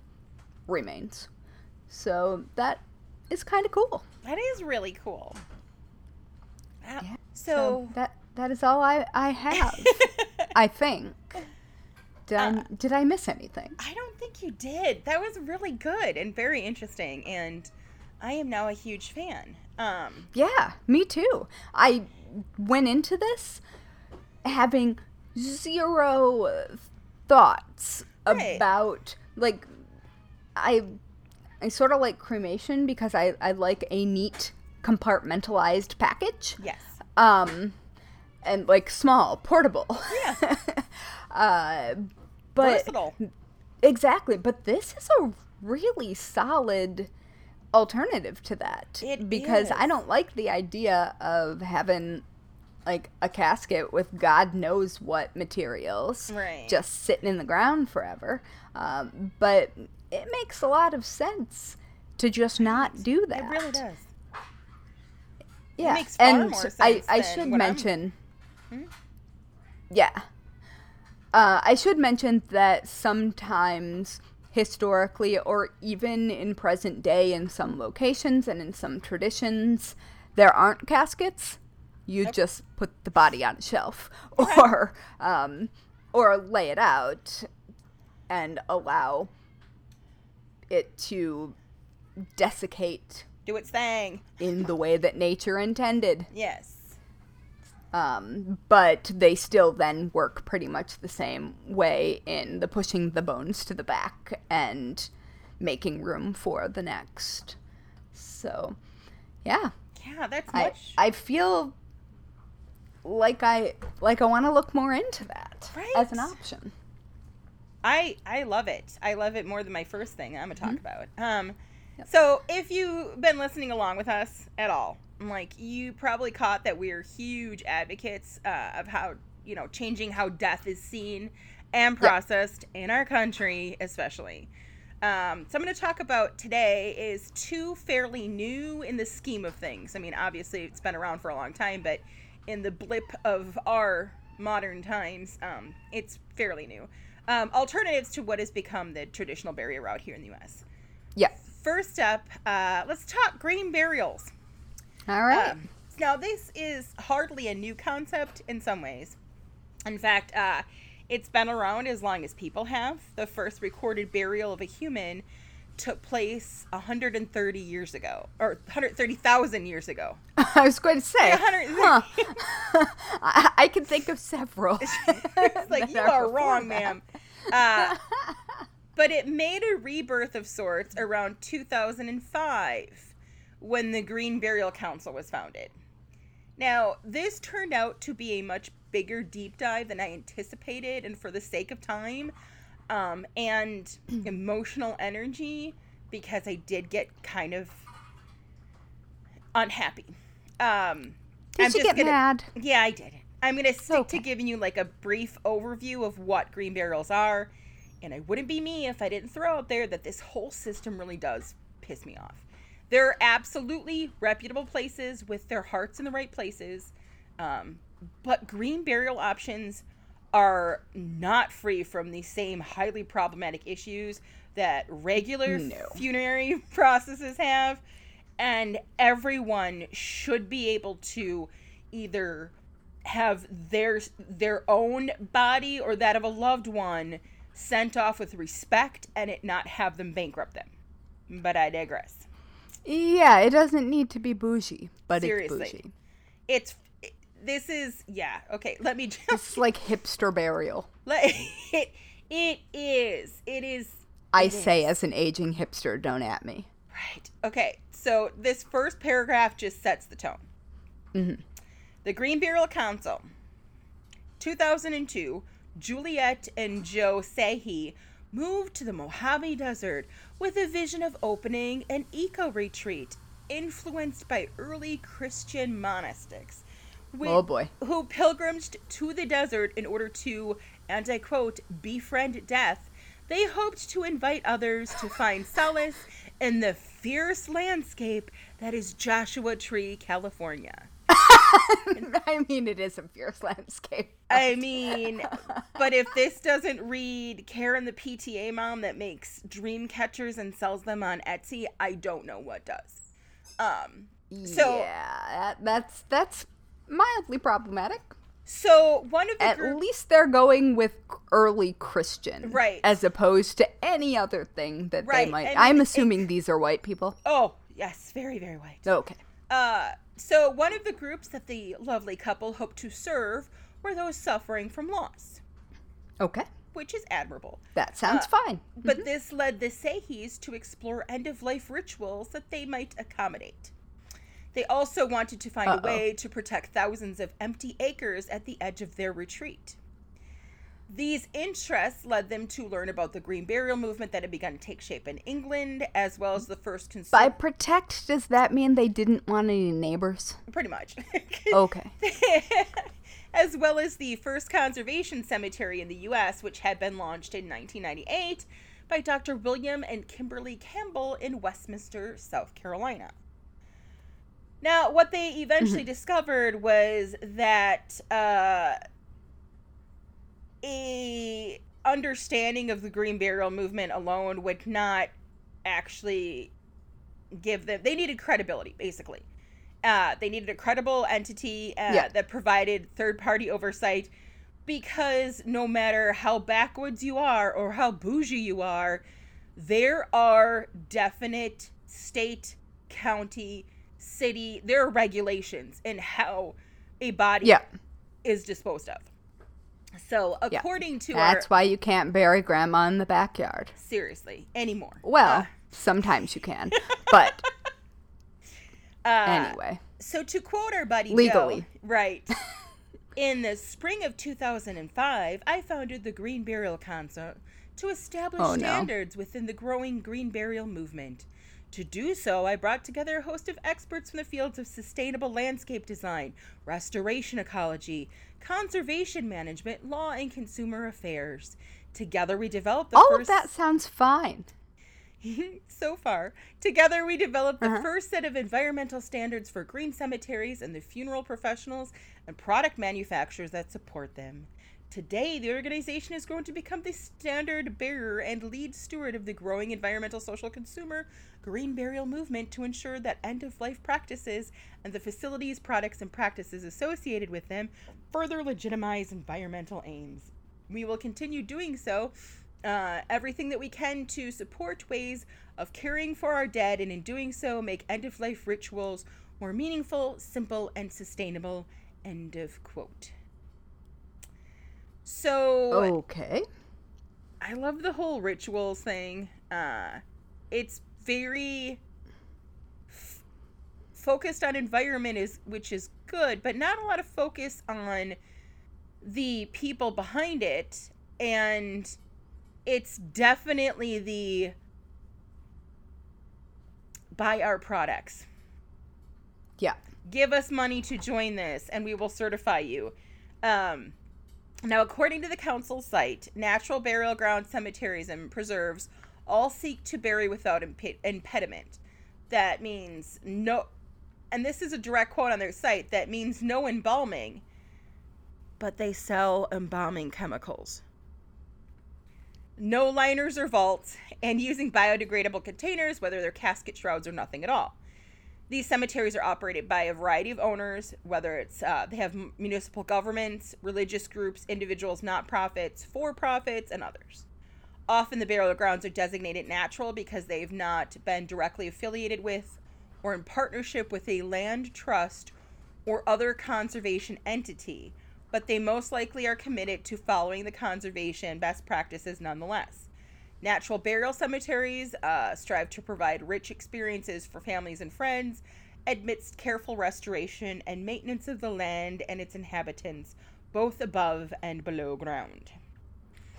remains. So, that is kind of cool. That is really cool. Yeah. So, that that is all I, I have, I think. Did I, Uh, did I miss anything? I don't think you did. That was really good and very interesting, and I am now a huge fan. Um, Yeah, me too. I went into this having zero thoughts Right. about like I I sort of like cremation because I I like a neat compartmentalized package. Yes. Um and like small, portable. Yeah. uh but Versatile. exactly, but this is a really solid alternative to that It because I don't like the idea of having like a casket with God knows what materials Right. just sitting in the ground forever. Um, but it makes a lot of sense to just not do that. It really does. Yeah, and more I sense I should mention. Hmm? Yeah, uh, I should mention that sometimes historically, or even in present day, in some locations and in some traditions, there aren't caskets. You just put the body on a shelf, or um, or lay it out and allow it to desiccate Do its thing. in the way that nature intended. Yes. Um, but they still then work pretty much the same way in the pushing the bones to the back and making room for the next. So, yeah, Yeah, that's I much. I feel like I like I want to look more into that as an option. I I love it. I love it more than my first thing I'm gonna talk Mm-hmm. about. Um, so if you've been listening along with us at all, like you probably caught that we're huge advocates uh, of how you know changing how death is seen and Yeah. processed in our country, especially. Um, so I'm going to talk about today is two fairly new in the scheme of things. I mean, obviously it's been around for a long time, but in the blip of our modern times, um, it's fairly new. Um, alternatives to what has become the traditional burial route here in the U.S. Yeah. First up, uh, let's talk green burials. All right. Um, now, this is hardly a new concept in some ways. In fact, uh, it's been around as long as people have. The first recorded burial of a human took place 130 years ago, or 130,000 years ago. I was going to say, 100 huh. I, I can think of several. it's like you are wrong, that." ma'am. Uh, but it made a rebirth of sorts around 2005 when the Green Burial Council was founded. Now, this turned out to be a much bigger deep dive than I anticipated, and for the sake of time um, and emotional energy, because I did get kind of unhappy. Um, Did you get mad? yeah, I did. I'm going to stick Okay. to giving you like a brief overview of what green burials are. And it wouldn't be me if I didn't throw out there that this whole system really does piss me off. They're absolutely reputable places with their hearts in the right places. Um, but green burial options are not free from the same highly problematic issues that regular No. funerary processes have and everyone should be able to either have their their own body or that of a loved one sent off with respect and it not have them bankrupt them. But I digress. Yeah, it doesn't need to be bougie, but Seriously. it's bougie. It's this is yeah okay. Let me just It's like hipster burial. let it. It is. It is. I It say is. as an aging hipster, don't at me. Right. Okay. So this first paragraph just sets the tone. Mhm. The Green Burial Council, 2002, Juliet and Joe Sehee moved to the Mojave Desert with a vision of opening an eco retreat influenced by early Christian monastics. wi- Oh, boy. Who pilgrimaged to the desert in order to, and I quote, befriend death. They hoped to invite others to find solace in the fierce landscape that is Joshua Tree, California. I mean, it is a fierce landscape. I mean, but if this doesn't read Karen the PTA mom that makes dream catchers and sells them on Etsy, I don't know what does. Um so yeah, that, that's that's mildly problematic. so one of the At group- least they're going with early Christian, Right. As opposed to any other thing that Right, they might. and I'm it- assuming these are white people. Oh, yes, very very white. Okay. Uh so one of the groups that the lovely couple hoped to serve were those suffering from loss. Okay. which is admirable. That sounds uh, fine. But mm-hmm. this led the Sehees to explore end of life rituals that they might accommodate. They also wanted to find Uh-oh. a way to protect thousands of empty acres at the edge of their retreat. These interests led them to learn about the Green Burial movement that had begun to take shape in England, as well as the first. Cons- By protect, does that mean they didn't want any neighbors? Pretty much. okay. as well as the first conservation cemetery in the U.S., which had been launched in 1998 by Dr. William and Kimberly Campbell in Westminster, South Carolina. Now, what they eventually mm-hmm. discovered was that uh, a understanding of the green burial movement alone would not actually give them they needed credibility basically uh, they needed a credible entity uh, yeah. that provided third party oversight because no matter how backwoods you are or how bougie you are there are definite state county city there are regulations in how a body yeah. is disposed of so, according to That's our, why you can't bury grandma in the backyard. Seriously, anymore. Well, uh, sometimes you can, but uh, anyway. So, to quote our buddy legally, Joe, right? in the spring of 2005, I founded the Green Burial Council to establish oh, standards no. within the growing green burial movement. To do so, I brought together a host of experts from the fields of sustainable landscape design, restoration ecology, conservation management, law, and consumer affairs. Together, we developed the All first... of that sounds fine. so far, together we developed the uh-huh. first set of environmental standards for green cemeteries and the funeral professionals and product manufacturers that support them. Today, the organization has grown to become the standard bearer and lead steward of the growing environmental social consumer green burial movement to ensure that end of life practices and the facilities, products, and practices associated with them further legitimize environmental aims. We will continue doing so, uh, everything that we can to support ways of caring for our dead, and in doing so, make end of life rituals more meaningful, simple, and sustainable. End of quote. So okay, I love the whole rituals thing. Uh, it's very f- focused on environment is which is good, but not a lot of focus on the people behind it and it's definitely the buy our products. Yeah. Give us money to join this and we will certify you. Um now, according to the council site, natural burial ground cemeteries and preserves all seek to bury without imp- impediment. That means no, and this is a direct quote on their site, that means no embalming, but they sell embalming chemicals. No liners or vaults, and using biodegradable containers, whether they're casket shrouds or nothing at all. These cemeteries are operated by a variety of owners, whether it's uh, they have municipal governments, religious groups, individuals, not profits, for profits, and others. Often the burial grounds are designated natural because they've not been directly affiliated with or in partnership with a land trust or other conservation entity, but they most likely are committed to following the conservation best practices nonetheless. Natural burial cemeteries uh, strive to provide rich experiences for families and friends amidst careful restoration and maintenance of the land and its inhabitants, both above and below ground.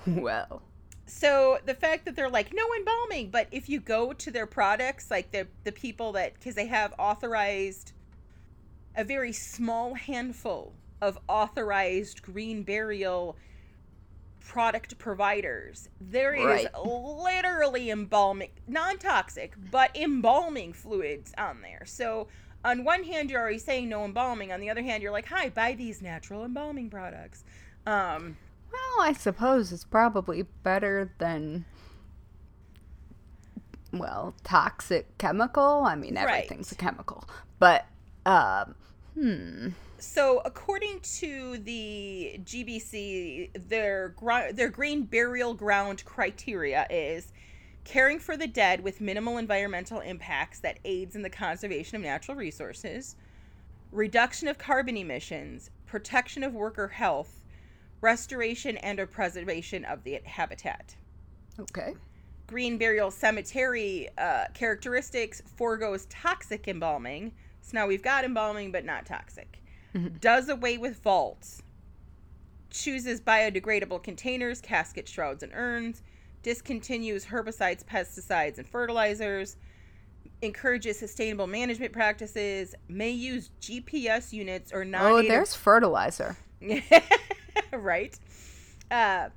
Well. So the fact that they're like no embalming, but if you go to their products, like the the people that because they have authorized a very small handful of authorized green burial product providers. There is right. literally embalming, non toxic, but embalming fluids on there. So, on one hand, you're already saying no embalming. On the other hand, you're like, hi, buy these natural embalming products. Um, well, I suppose it's probably better than, well, toxic chemical. I mean, everything's right. a chemical. But, um, hmm so according to the GBC, their gr- their green burial ground criteria is caring for the dead with minimal environmental impacts that aids in the conservation of natural resources, reduction of carbon emissions, protection of worker health, restoration and or preservation of the habitat. Okay. Green Burial Cemetery uh, characteristics foregoes toxic embalming. So now we've got embalming, but not toxic. Mm-hmm. Does away with vaults. Chooses biodegradable containers, caskets, shrouds, and urns. Discontinues herbicides, pesticides, and fertilizers. Encourages sustainable management practices. May use GPS units or non. Oh, there's fertilizer. right. Uh,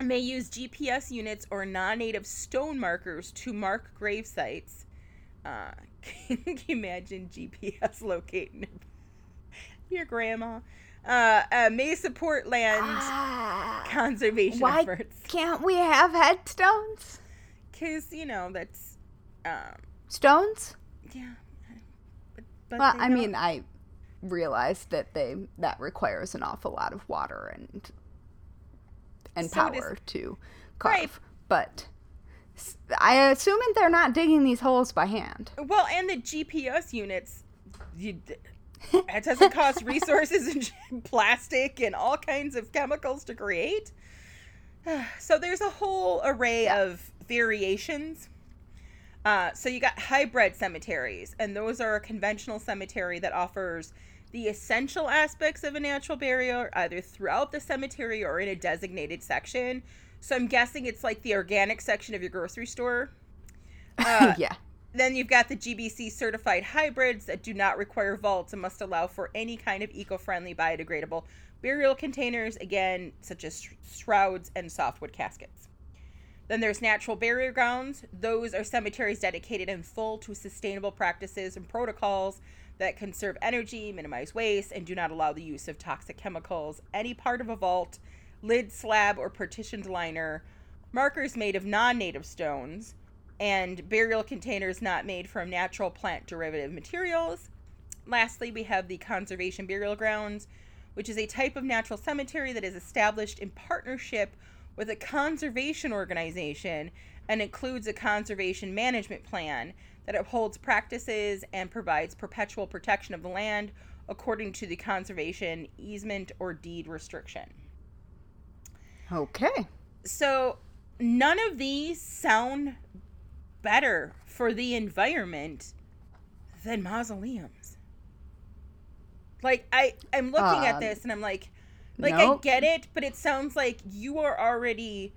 may use GPS units or non native stone markers to mark grave sites. Uh, can you imagine GPS locating your grandma? Uh, uh, may support land Ah, conservation why efforts. can't we have headstones? Because, you know, that's. Um, Stones? yeah. But, but Well, I don't- mean, I realize that they that requires an awful lot of water and and So power to carve. Right. But I assuming they're not digging these holes by hand. Well, and the GPS units, you, it doesn't cost resources and plastic and all kinds of chemicals to create. So there's a whole array of variations. Uh, so you got hybrid cemeteries, and those are a conventional cemetery that offers the essential aspects of a natural burial either throughout the cemetery or in a designated section. So I'm guessing it's like the organic section of your grocery store. Uh, yeah. Then you've got the GBC certified hybrids that do not require vaults and must allow for any kind of eco friendly biodegradable burial containers, again, such as sh- shrouds and softwood caskets. Then there's natural burial grounds. Those are cemeteries dedicated in full to sustainable practices and protocols that conserve energy, minimize waste, and do not allow the use of toxic chemicals. Any part of a vault, lid, slab, or partitioned liner, markers made of non native stones, and burial containers not made from natural plant derivative materials. Lastly, we have the conservation burial grounds, which is a type of natural cemetery that is established in partnership with a conservation organization and includes a conservation management plan that upholds practices and provides perpetual protection of the land according to the conservation easement or deed restriction. Okay. So, none of these sound better for the environment than mausoleums. Like I I'm looking at Um, this and I'm like like I get it, but it sounds like you are already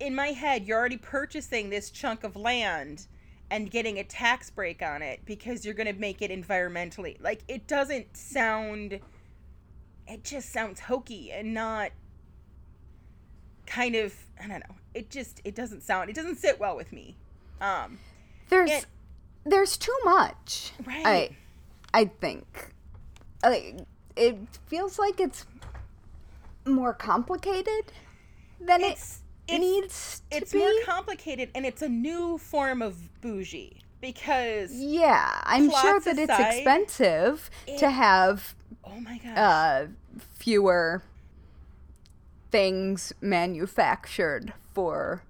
in my head you're already purchasing this chunk of land and getting a tax break on it because you're going to make it environmentally. Like it doesn't sound it just sounds hokey and not kind of I don't know. It just it doesn't sound it doesn't sit well with me. Um There's It- there's too much. Right. I I think like it feels like it's more complicated than it's it it's needs to it's be. more complicated and it's a new form of bougie because yeah, I'm sure that it's expensive it- to have oh my gosh. uh, fewer things manufactured for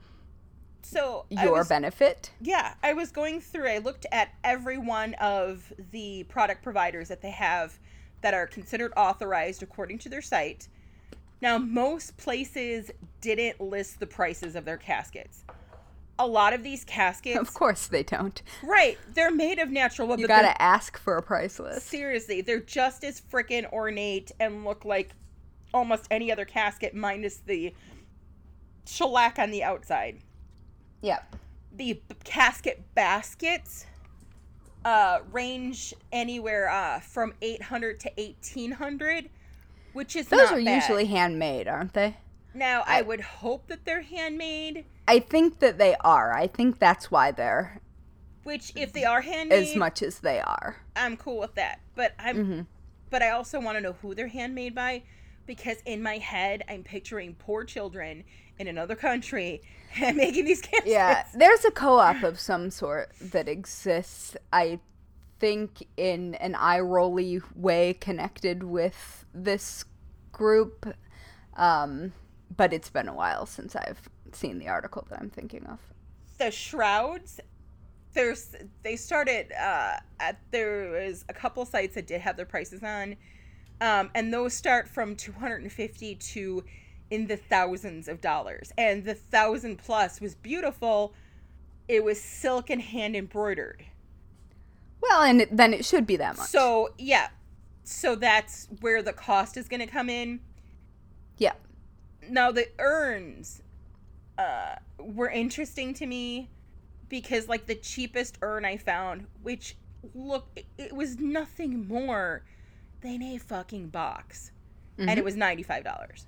so your was- benefit. Yeah, I was going through. I looked at every one of the product providers that they have that are considered authorized according to their site. Now, most places didn't list the prices of their caskets. A lot of these caskets, Of course they don't. right? They're made of natural wood, You gotta ask for a price list. seriously, they're just as freaking ornate and look like almost any other casket, minus the shellac on the outside. Yep. the b- casket baskets uh range anywhere uh from 800 to 1800 which is Those are bad. usually handmade, aren't they? now I, I- would hope that they're handmade I think that they are. I think that's why they're which if they are handmade as much as they are. i'm cool with that but i'm Mm-hmm. but i also want to know who they're handmade by because in my head i'm picturing poor children in another country and making these caskets Yeah, there's a co-op of some sort that exists. I think in an eye rolly way connected with this group, um, but it's been a while since I've seen the article that I'm thinking of. the shrouds there's they started uh at there was a couple sites that did have their prices on Um, and those start from 250 to in the thousands of dollars. And the thousand plus was beautiful. It was silk and hand embroidered. Well, and it, then it should be that much. So, yeah. So that's where the cost is going to come in. yeah. Now, the urns uh, were interesting to me because, like, the cheapest urn I found, which, look, it, it was nothing more than a fucking box. And Mhm. it was $95.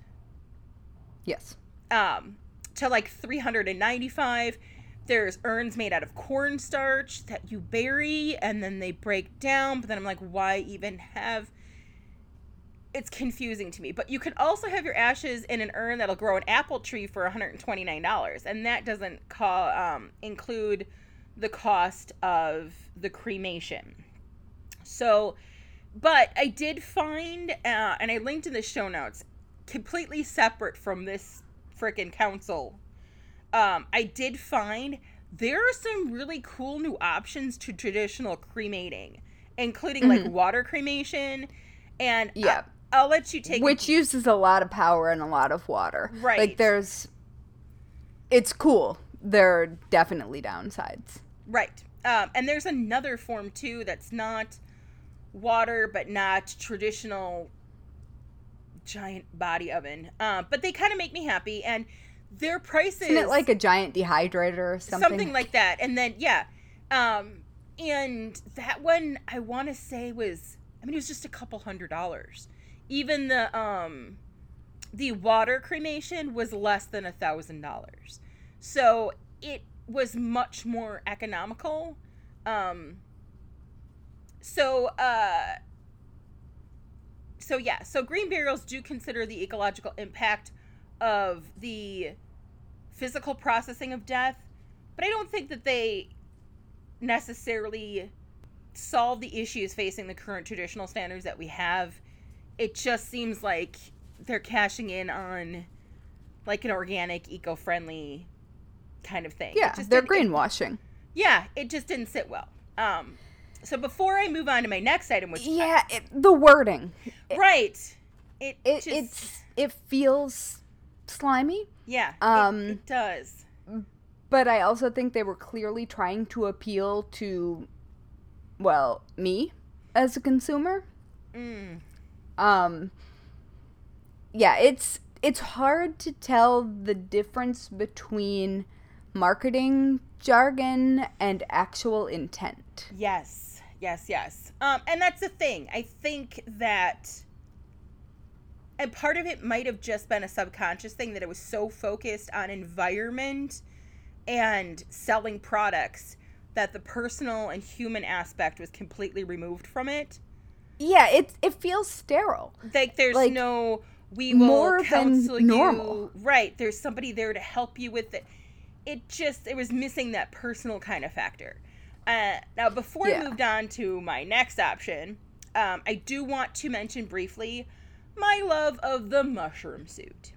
Yes. um to like 395 there's urns made out of cornstarch that you bury and then they break down but then i'm like why even have it's confusing to me but you could also have your ashes in an urn that'll grow an apple tree for $129 and that doesn't call um, include the cost of the cremation so but i did find uh, and i linked in the show notes completely separate from this freaking council um, i did find there are some really cool new options to traditional cremating including like water cremation and Yeah. I'll let you take Which uses a lot of power and a lot of water. Right. Like there's it's cool. There are definitely downsides. Right. Um, and there's another form too that's not water, but not traditional giant body oven. Uh, but they kind of make me happy, and their prices Isn't it like a giant dehydrator or something? something like that. And then yeah, um, and that one I want to say was I mean it was just a couple hundred dollars. Even the um, the water cremation was less than a thousand dollars. So it was much more economical. Um, so uh, so yeah, so green burials do consider the ecological impact of the physical processing of death, but I don't think that they necessarily solve the issues facing the current traditional standards that we have. It just seems like they're cashing in on like an organic, eco-friendly kind of thing. Yeah, just they're didn't- it- greenwashing. yeah, it just didn't sit well. Um, so before I move on to my next item, which Yeah, it, the wording. Right, it, it just, it's it feels slimy, yeah, it- um, it, does. but I also think they were clearly trying to appeal to well, me as a consumer. Mm. um yeah it's it's hard to tell the difference between marketing jargon and actual intent Yes, yes, yes. Um, and that's the thing. I think that, and part of it might have just been a subconscious thing that it was so focused on environment and selling products that the personal and human aspect was completely removed from it. yeah it it feels sterile Like there's Like, no we will more than normal. you. Right. There's somebody there to help you with it. It just it was missing that personal kind of factor. Uh, now before Yeah. I moved on to my next option, um, I do want to mention briefly my love of the mushroom suit.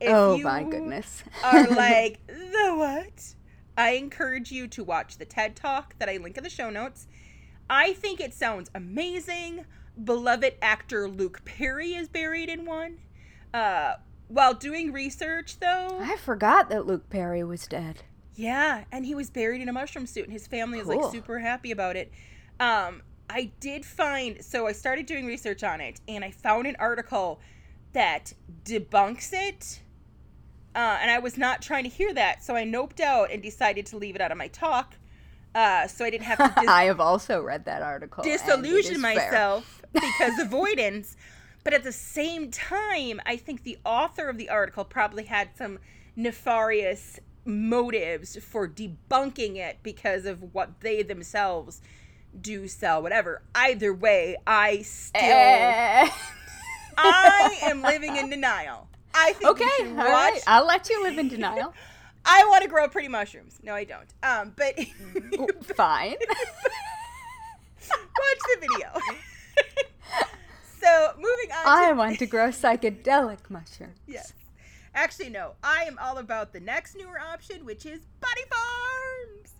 If oh my goodness are like the what? I encourage you to watch the TED Talk that I link in the show notes. I think it sounds amazing. Beloved actor Luke Perry is buried in one. Uh, while doing research, though, i forgot that luke perry was dead yeah, and he was buried in a mushroom suit, and his family is like super happy about it. Um, I did find so I started doing research on it, and I found an article that debunks it. Uh, and I was not trying to hear that, so I noped out and decided to leave it out of my talk, uh, so I didn't have to dis- i have also read that article disillusion myself because avoidance. But at the same time, I think the author of the article probably had some nefarious motives for debunking it because of what they themselves do sell, whatever. Either way, I still Eh. I am living in denial. I think okay you all should right i'll let you live in denial I want to grow pretty mushrooms. No, I don't. Um, but fine watch the video. so moving on. i to, want to grow psychedelic mushrooms Yes. Actually, no. I am all about the next newer option, which is Body Farms.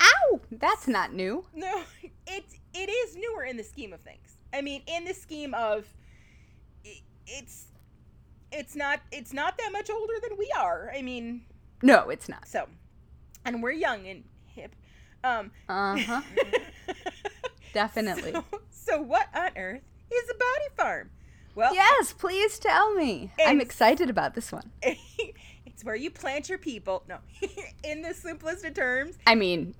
ow that's not new No, it it is newer in the scheme of things. I mean, in the scheme of it's it's not it's not that much older than we are. I mean, no, it's not. So, and we're young and hip. Um, uh huh. Definitely. So, so, what on earth is a body farm? Well, yes, please tell me. I'm excited about this one. it's where you plant your people. No, in the simplest of terms. I mean,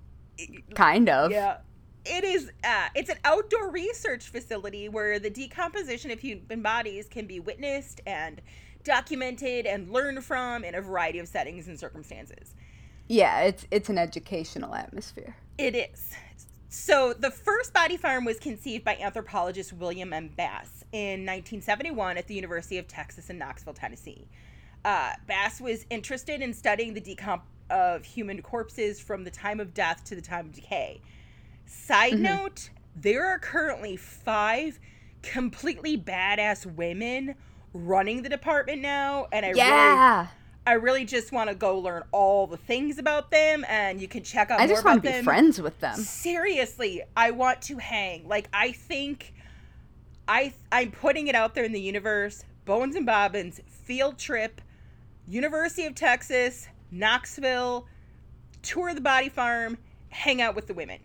kind of. Yeah. It is. Uh, it's an outdoor research facility where the decomposition of human bodies can be witnessed and documented and learned from in a variety of settings and circumstances. Yeah, it's it's an educational atmosphere. It is. So the first body farm was conceived by anthropologist William M. Bass in 1971 at the University of Texas in Knoxville, Tennessee. Uh, Bass was interested in studying the decomp of human corpses from the time of death to the time of decay. Side mm-hmm. note: there are currently five completely badass women running the department now, and I yeah. really I really just want to go learn all the things about them, and you can check out. More. I just want to be them. friends with them. Seriously, I want to hang. Like I think, I I'm putting it out there in the universe. Bones and Bobbins field trip, University of Texas, Knoxville, tour the body farm, hang out with the women.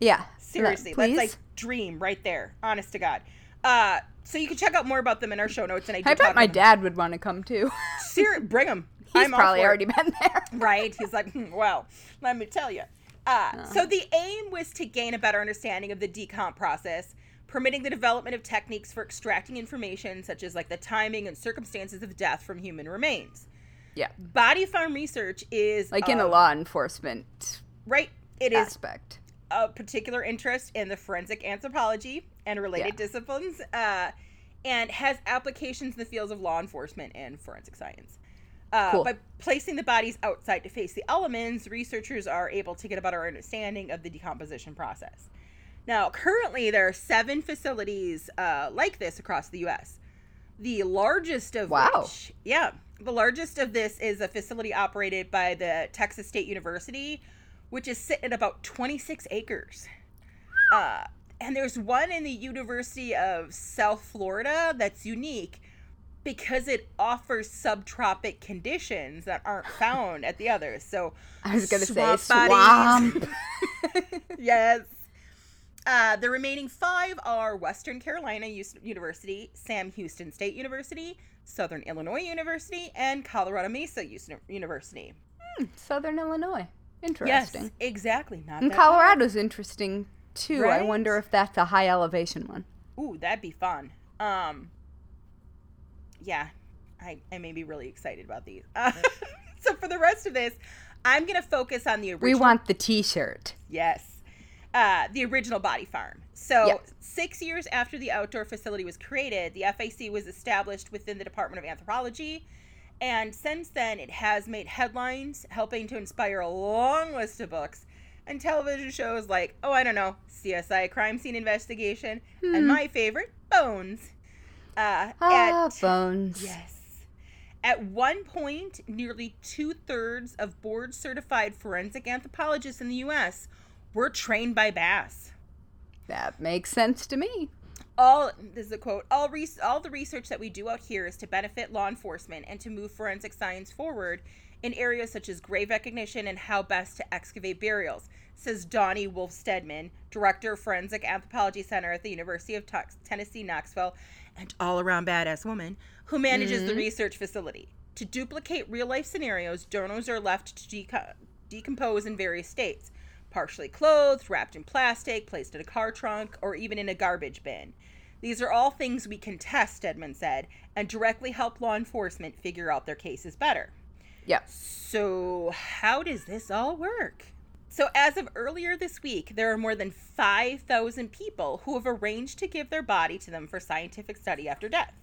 Yeah, seriously, that's like dream right there. Honest to God. Uh, so you can check out more about them in our show notes. And I, I bet my dad would want to come too. Ser- bring him. He's I'm probably already been there. right. He's like, hmm, well, let me tell you. Uh, uh. So the aim was to gain a better understanding of the decomp process, permitting the development of techniques for extracting information such as like the timing and circumstances of death from human remains. Yeah. Body farm research is like in a law enforcement right. It aspect. is a particular interest in the forensic anthropology and related yeah. disciplines, uh, and has applications in the fields of law enforcement and forensic science. Uh, cool. By placing the bodies outside to face the elements, researchers are able to get a better understanding of the decomposition process. Now, currently, there are seven facilities uh, like this across the U.S. The largest of wow. which, yeah, the largest of this is a facility operated by the Texas State University, which is sitting at about 26 acres. Uh, and there's one in the University of South Florida that's unique because it offers subtropic conditions that aren't found at the others. So I was going to say swamp. yes. Uh, the remaining five are Western Carolina U- University, Sam Houston State University, Southern Illinois University, and Colorado Mesa U- University. Hmm, Southern Illinois. Interesting. Yes, exactly. Not and Colorado's interesting too. Right? I wonder if that's a high elevation one. Ooh, that'd be fun. Um, yeah, I, I may be really excited about these. Uh, so for the rest of this, I'm gonna focus on the original. We want the T-shirt. Yes, uh, the original body farm. So yep. six years after the outdoor facility was created, the FAC was established within the Department of Anthropology and since then, it has made headlines, helping to inspire a long list of books and television shows like, oh, I don't know, CSI Crime Scene Investigation, hmm. and my favorite, Bones. Uh, ah, at, Bones. Yes. At one point, nearly two thirds of board certified forensic anthropologists in the U.S. were trained by Bass. That makes sense to me all this is a quote all res- all the research that we do out here is to benefit law enforcement and to move forensic science forward in areas such as grave recognition and how best to excavate burials says Dawnie Wolfe Steadman director of forensic anthropology center at the university of tennessee knoxville and all-around badass woman who manages mm-hmm. the research facility to duplicate real life scenarios donors are left to deco- decompose in various states partially clothed, wrapped in plastic, placed in a car trunk, or even in a garbage bin. These are all things we can test, Steadman said, and directly help law enforcement figure out their cases better. Yeah. So, how does this all work? So, as of earlier this week, there are more than 5,000 people who have arranged to give their body to them for scientific study after death.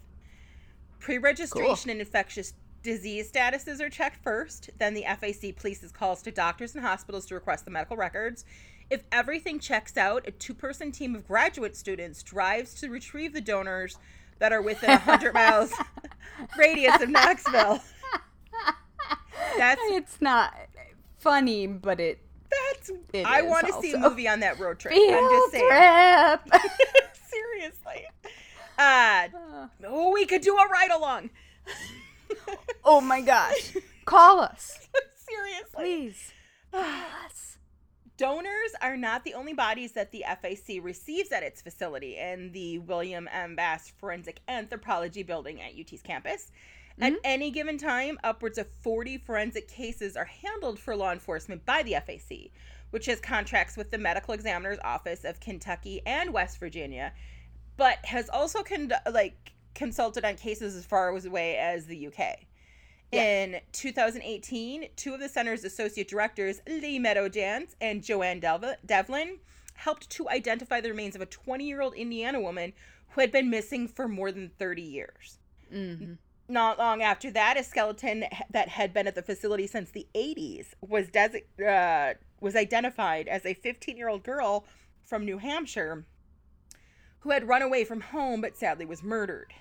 Pre registration cool. in infectious disease statuses are checked first. Then the FAC places calls to doctors and hospitals to request the medical records. If everything checks out, a two person team of graduate students drives to retrieve the donors that are within 100 miles radius of Knoxville. That's it's not funny, but it that's it I want to see a movie on that road trip. Field I'm just saying. Trip. Seriously. Uh, oh, we could do a ride along. oh my gosh. Call us. Seriously. Please. Call us. Donors are not the only bodies that the FAC receives at its facility in the William M. Bass Forensic Anthropology Building at UT's campus. At mm-hmm. any given time, upwards of 40 forensic cases are handled for law enforcement by the FAC, which has contracts with the Medical Examiner's Office of Kentucky and West Virginia, but has also con- like consulted on cases as far away as the UK. In 2018, two of the center's associate directors, Lee Meadow Jantz and Joanne Devlin, helped to identify the remains of a 20 year old Indiana woman who had been missing for more than 30 years. Mm-hmm. Not long after that, a skeleton that had been at the facility since the 80s was desi- uh, was identified as a 15 year old girl from New Hampshire who had run away from home but sadly was murdered.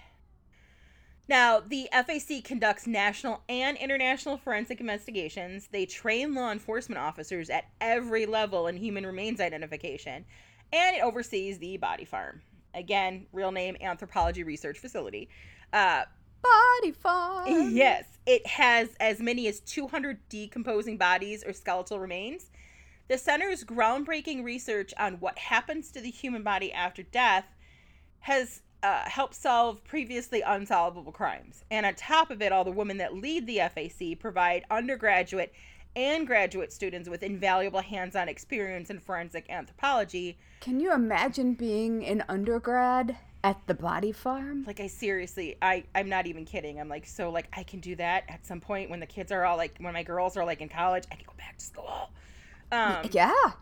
Now, the FAC conducts national and international forensic investigations. They train law enforcement officers at every level in human remains identification, and it oversees the body farm. Again, real name Anthropology Research Facility. Uh, Body farm. Yes, it has as many as 200 decomposing bodies or skeletal remains. The center's groundbreaking research on what happens to the human body after death has uh, helped solve previously unsolvable crimes. And on top of it, all the women that lead the FAC provide undergraduate and graduate students with invaluable hands on experience in forensic anthropology. Can you imagine being an undergrad at the body farm? Like I seriously, I I'm not even kidding. I'm like so like I can do that at some point when the kids are all like when my girls are like in college, I can go back to school. Um, yeah.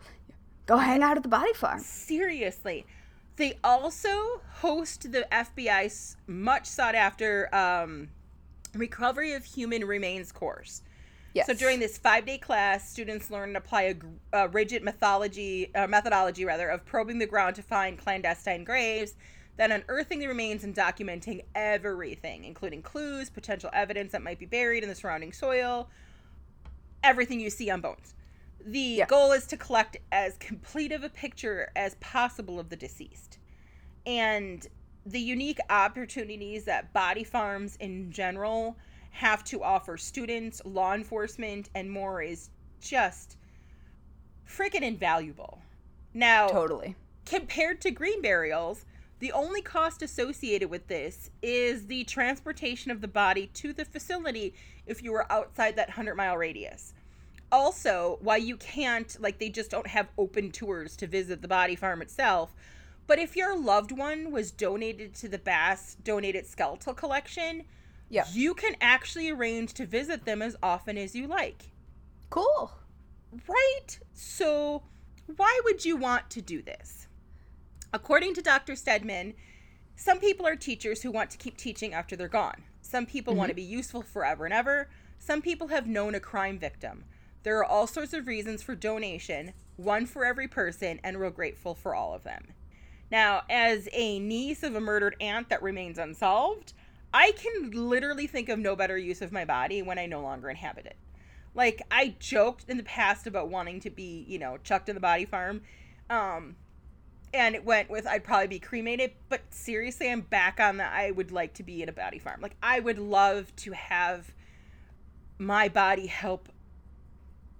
Go hang out at the body farm. seriously. They also host the FBI's much sought after um, recovery of human remains course. Yes. So during this five day class, students learn and apply a, a rigid methodology, uh, methodology rather, of probing the ground to find clandestine graves, then unearthing the remains and documenting everything, including clues, potential evidence that might be buried in the surrounding soil, everything you see on bones. The Yeah. goal is to collect as complete of a picture as possible of the deceased. And the unique opportunities that body farms in general have to offer students, law enforcement, and more is just freaking invaluable. Now, Totally. compared to green burials, the only cost associated with this is the transportation of the body to the facility if you were outside that 100 mile radius. Also, why you can't, like, they just don't have open tours to visit the body farm itself. But if your loved one was donated to the Bass Donated Skeletal Collection, Yeah. you can actually arrange to visit them as often as you like. Cool. Right? So, why would you want to do this? According to Dr. Steadman, some people are teachers who want to keep teaching after they're gone. Some people want to mm-hmm. be useful forever and ever. Some people have known a crime victim. There are all sorts of reasons for donation, one for every person, and we're grateful for all of them. Now, as a niece of a murdered aunt that remains unsolved, I can literally think of no better use of my body when I no longer inhabit it. Like I joked in the past about wanting to be, you know, chucked in the body farm. Um and it went with I'd probably be cremated, but seriously, I'm back on that I would like to be in a body farm. Like I would love to have my body help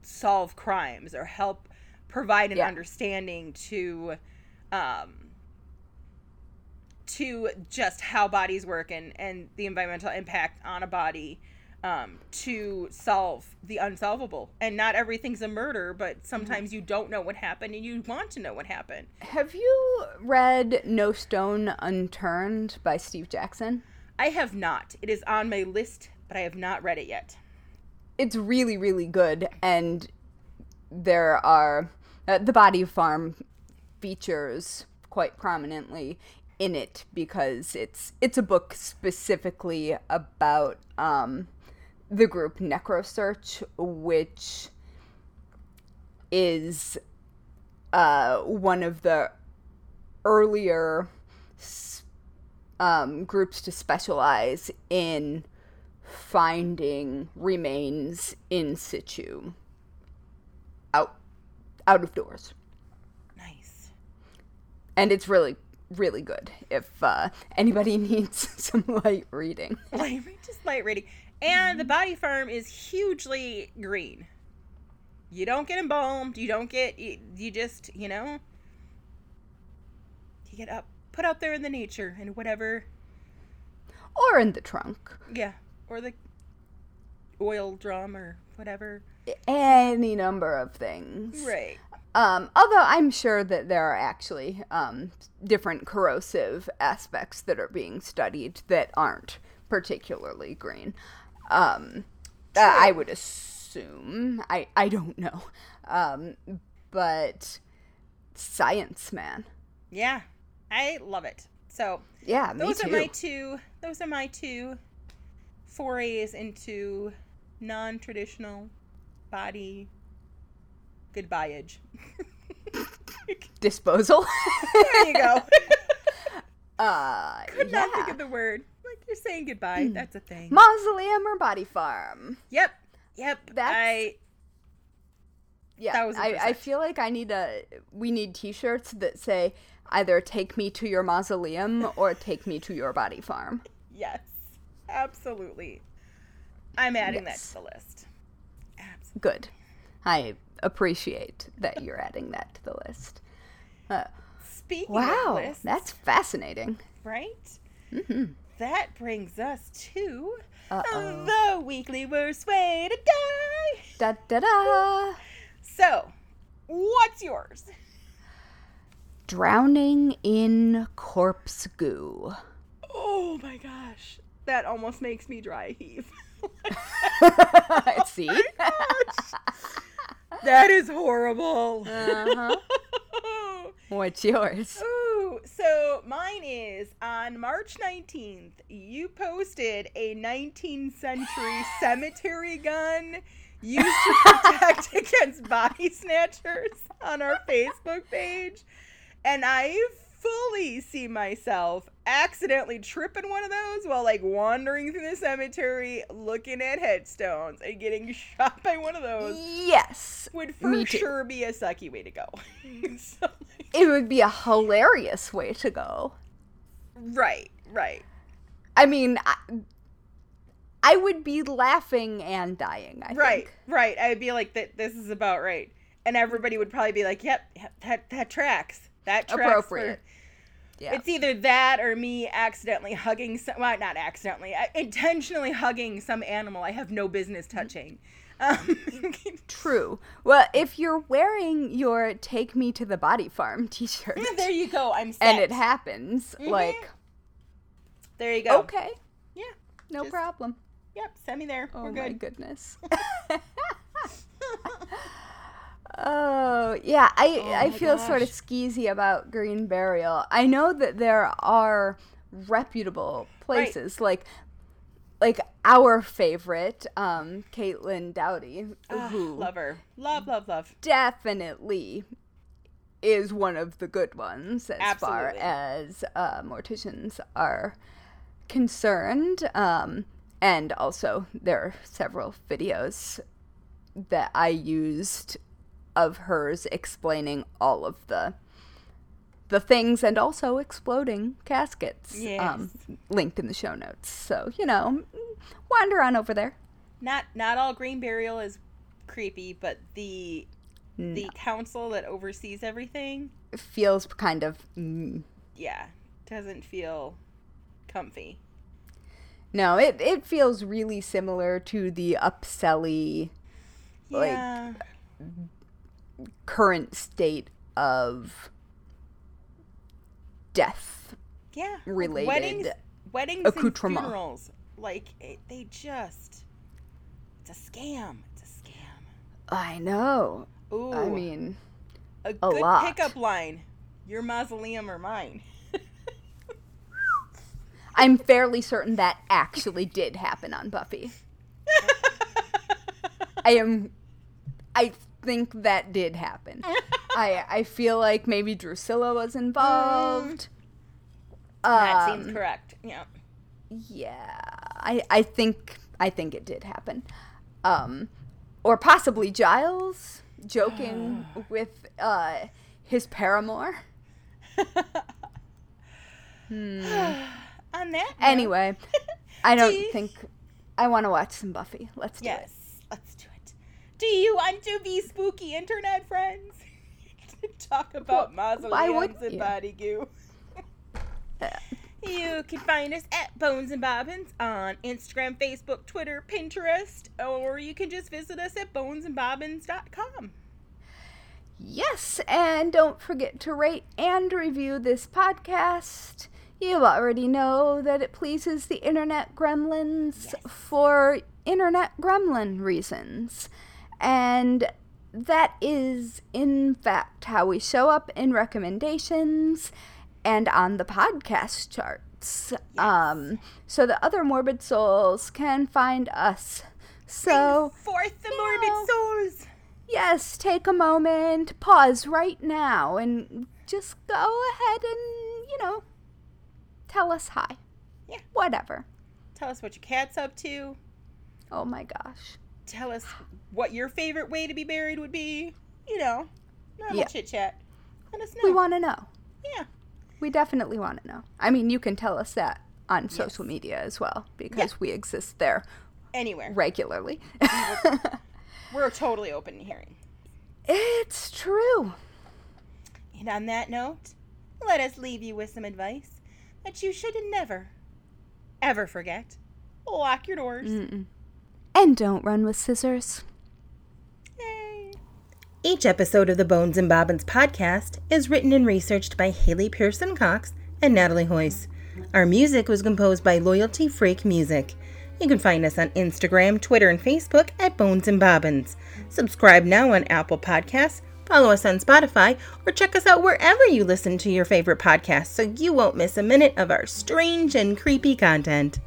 solve crimes or help provide an Yeah. understanding to um to just how bodies work and and the environmental impact on a body um, to solve the unsolvable. And not everything's a murder, but sometimes you don't know what happened and you want to know what happened. Have you read No Stone Unturned by Steve Jackson? I have not. It is on my list, but I have not read it yet. It's really, really good, and there are uh, the body farm features quite prominently in it because it's it's a book specifically about um, the group Necrosearch, which is uh, one of the earlier um, groups to specialize in finding remains in situ out out of doors Nice. and it's really really good if uh, anybody needs some light reading. Light, just light reading. And the body farm is hugely green. You don't get embalmed. You don't get. You, you just, you know, you get up, put out there in the nature and whatever. Or in the trunk. Yeah, or the oil drum or whatever. Any number of things. Right. Um, although I'm sure that there are actually um, different corrosive aspects that are being studied that aren't particularly green. Um, uh, I would assume. I, I don't know. Um, but science, man. Yeah, I love it. So Yeah, those too. are my two. Those are my two forays into non-traditional body goodbyeage. Disposal. there you go. uh, Could yeah. not think of the word. Like you're saying goodbye. That's a thing. Mausoleum or body farm? yep. Yep. That's- I Yeah, I, I feel like I need a. We need T-shirts that say either "Take me to your mausoleum" or "Take me to your body farm." yes. Absolutely. I'm adding Yes. that to the list. Absolutely. Good. I appreciate that you're adding that to the list. Uh, Speaking wow, of lists, that's fascinating. right. hmm That brings us to Uh-oh. the weekly worst way to die. Da da da. So, what's yours? Drowning in corpse goo. Oh my gosh. That almost makes me dry heave. See? that is horrible. uh-huh. What's yours? Ooh, so mine is on March 19th, you posted a 19th century cemetery gun used to protect against body snatchers on our Facebook page. And I fully see myself accidentally tripping one of those while like wandering through the cemetery looking at headstones and getting shot by one of those Yes. would for sure be a sucky way to go. Mm. so, like, It would be a hilarious way to go. right, right. I mean, I, I would be laughing and dying. I right think. right i'd be like that this is about right and everybody would probably be like yep, yep that that tracks that tracks for- Appropriate. Yeah. it's either that or me accidentally hugging some well not accidentally I, intentionally hugging some animal i have no business touching um, True. Well, if you're wearing your "Take Me to the Body Farm" T-shirt, there you go i'm set. and it happens, Mhm. like, there you go okay, yeah no Just- problem. yep send me there Oh we're my goodness. Oh yeah, I Oh I feel sort of skeezy about green burial. I know that there are reputable places like like our favorite, um, Caitlin Doughty, Ah, who love her love love love definitely is one of the good ones as far as uh, morticians are concerned. Um, and also, there are several videos that I used of hers explaining all of the the things and also exploding caskets um, linked in the show notes. So you know, wander on over there. not not all green burial is creepy but the the council that oversees everything It feels kind of mm, yeah doesn't feel comfy no. It it feels really similar to the upselly Like- yeah current state of death. yeah related weddings weddings and accoutrement. funerals like it, they just it's a scam it's a scam I know. Ooh, I mean, a a good lot. pickup line your mausoleum or mine I'm fairly certain that actually did happen on Buffy. I am. I think that did happen. I I feel like maybe Drusilla was involved. that seems Um, correct yeah Yeah, I I think I think it did happen, um, or possibly Giles joking with uh, his paramour. Hmm. On that. note- Anyway, I don't you- think I want to watch some Buffy. Let's do it. Yes, let's do it. Do you want to be spooky internet friends? Talk about why mausoleums and body goo. Uh, You can find us at Bones and Bobbins on Instagram, Facebook, Twitter, Pinterest, or you can just visit us at bonesandbobbins.com. Yes, and don't forget to rate and review this podcast. You already know that it pleases the internet gremlins for internet gremlin reasons. And that is, in fact, how we show up in recommendations and on the podcast charts. Um, so the other morbid souls can find us. So. Forth the morbid know, souls. Yes, take a moment, pause right now, and just go ahead and, you know, tell us hi. Yeah. Whatever. Tell us what your cat's up to. Oh my gosh. Tell us what your favorite way to be buried would be. You know, normal Yeah. chit chat. Let us know. We want to know. yeah. We definitely want to know. I mean, you can tell us that on social media as well because we exist there Anywhere. regularly. We're totally open to hearing. it's true. And on that note, let us leave you with some advice that you should never, ever forget. Lock your doors. Mm-mm. And don't run with scissors. Each episode of the Bones and Bobbins podcast is written and researched by Haley Pearson Cox and Natalie Hoyce. Our music was composed by Loyalty Freak Music. You can find us on Instagram, Twitter, and Facebook at Bones and Bobbins. Subscribe now on Apple Podcasts, follow us on Spotify, or check us out wherever you listen to your favorite podcasts so you won't miss a minute of our strange and creepy content.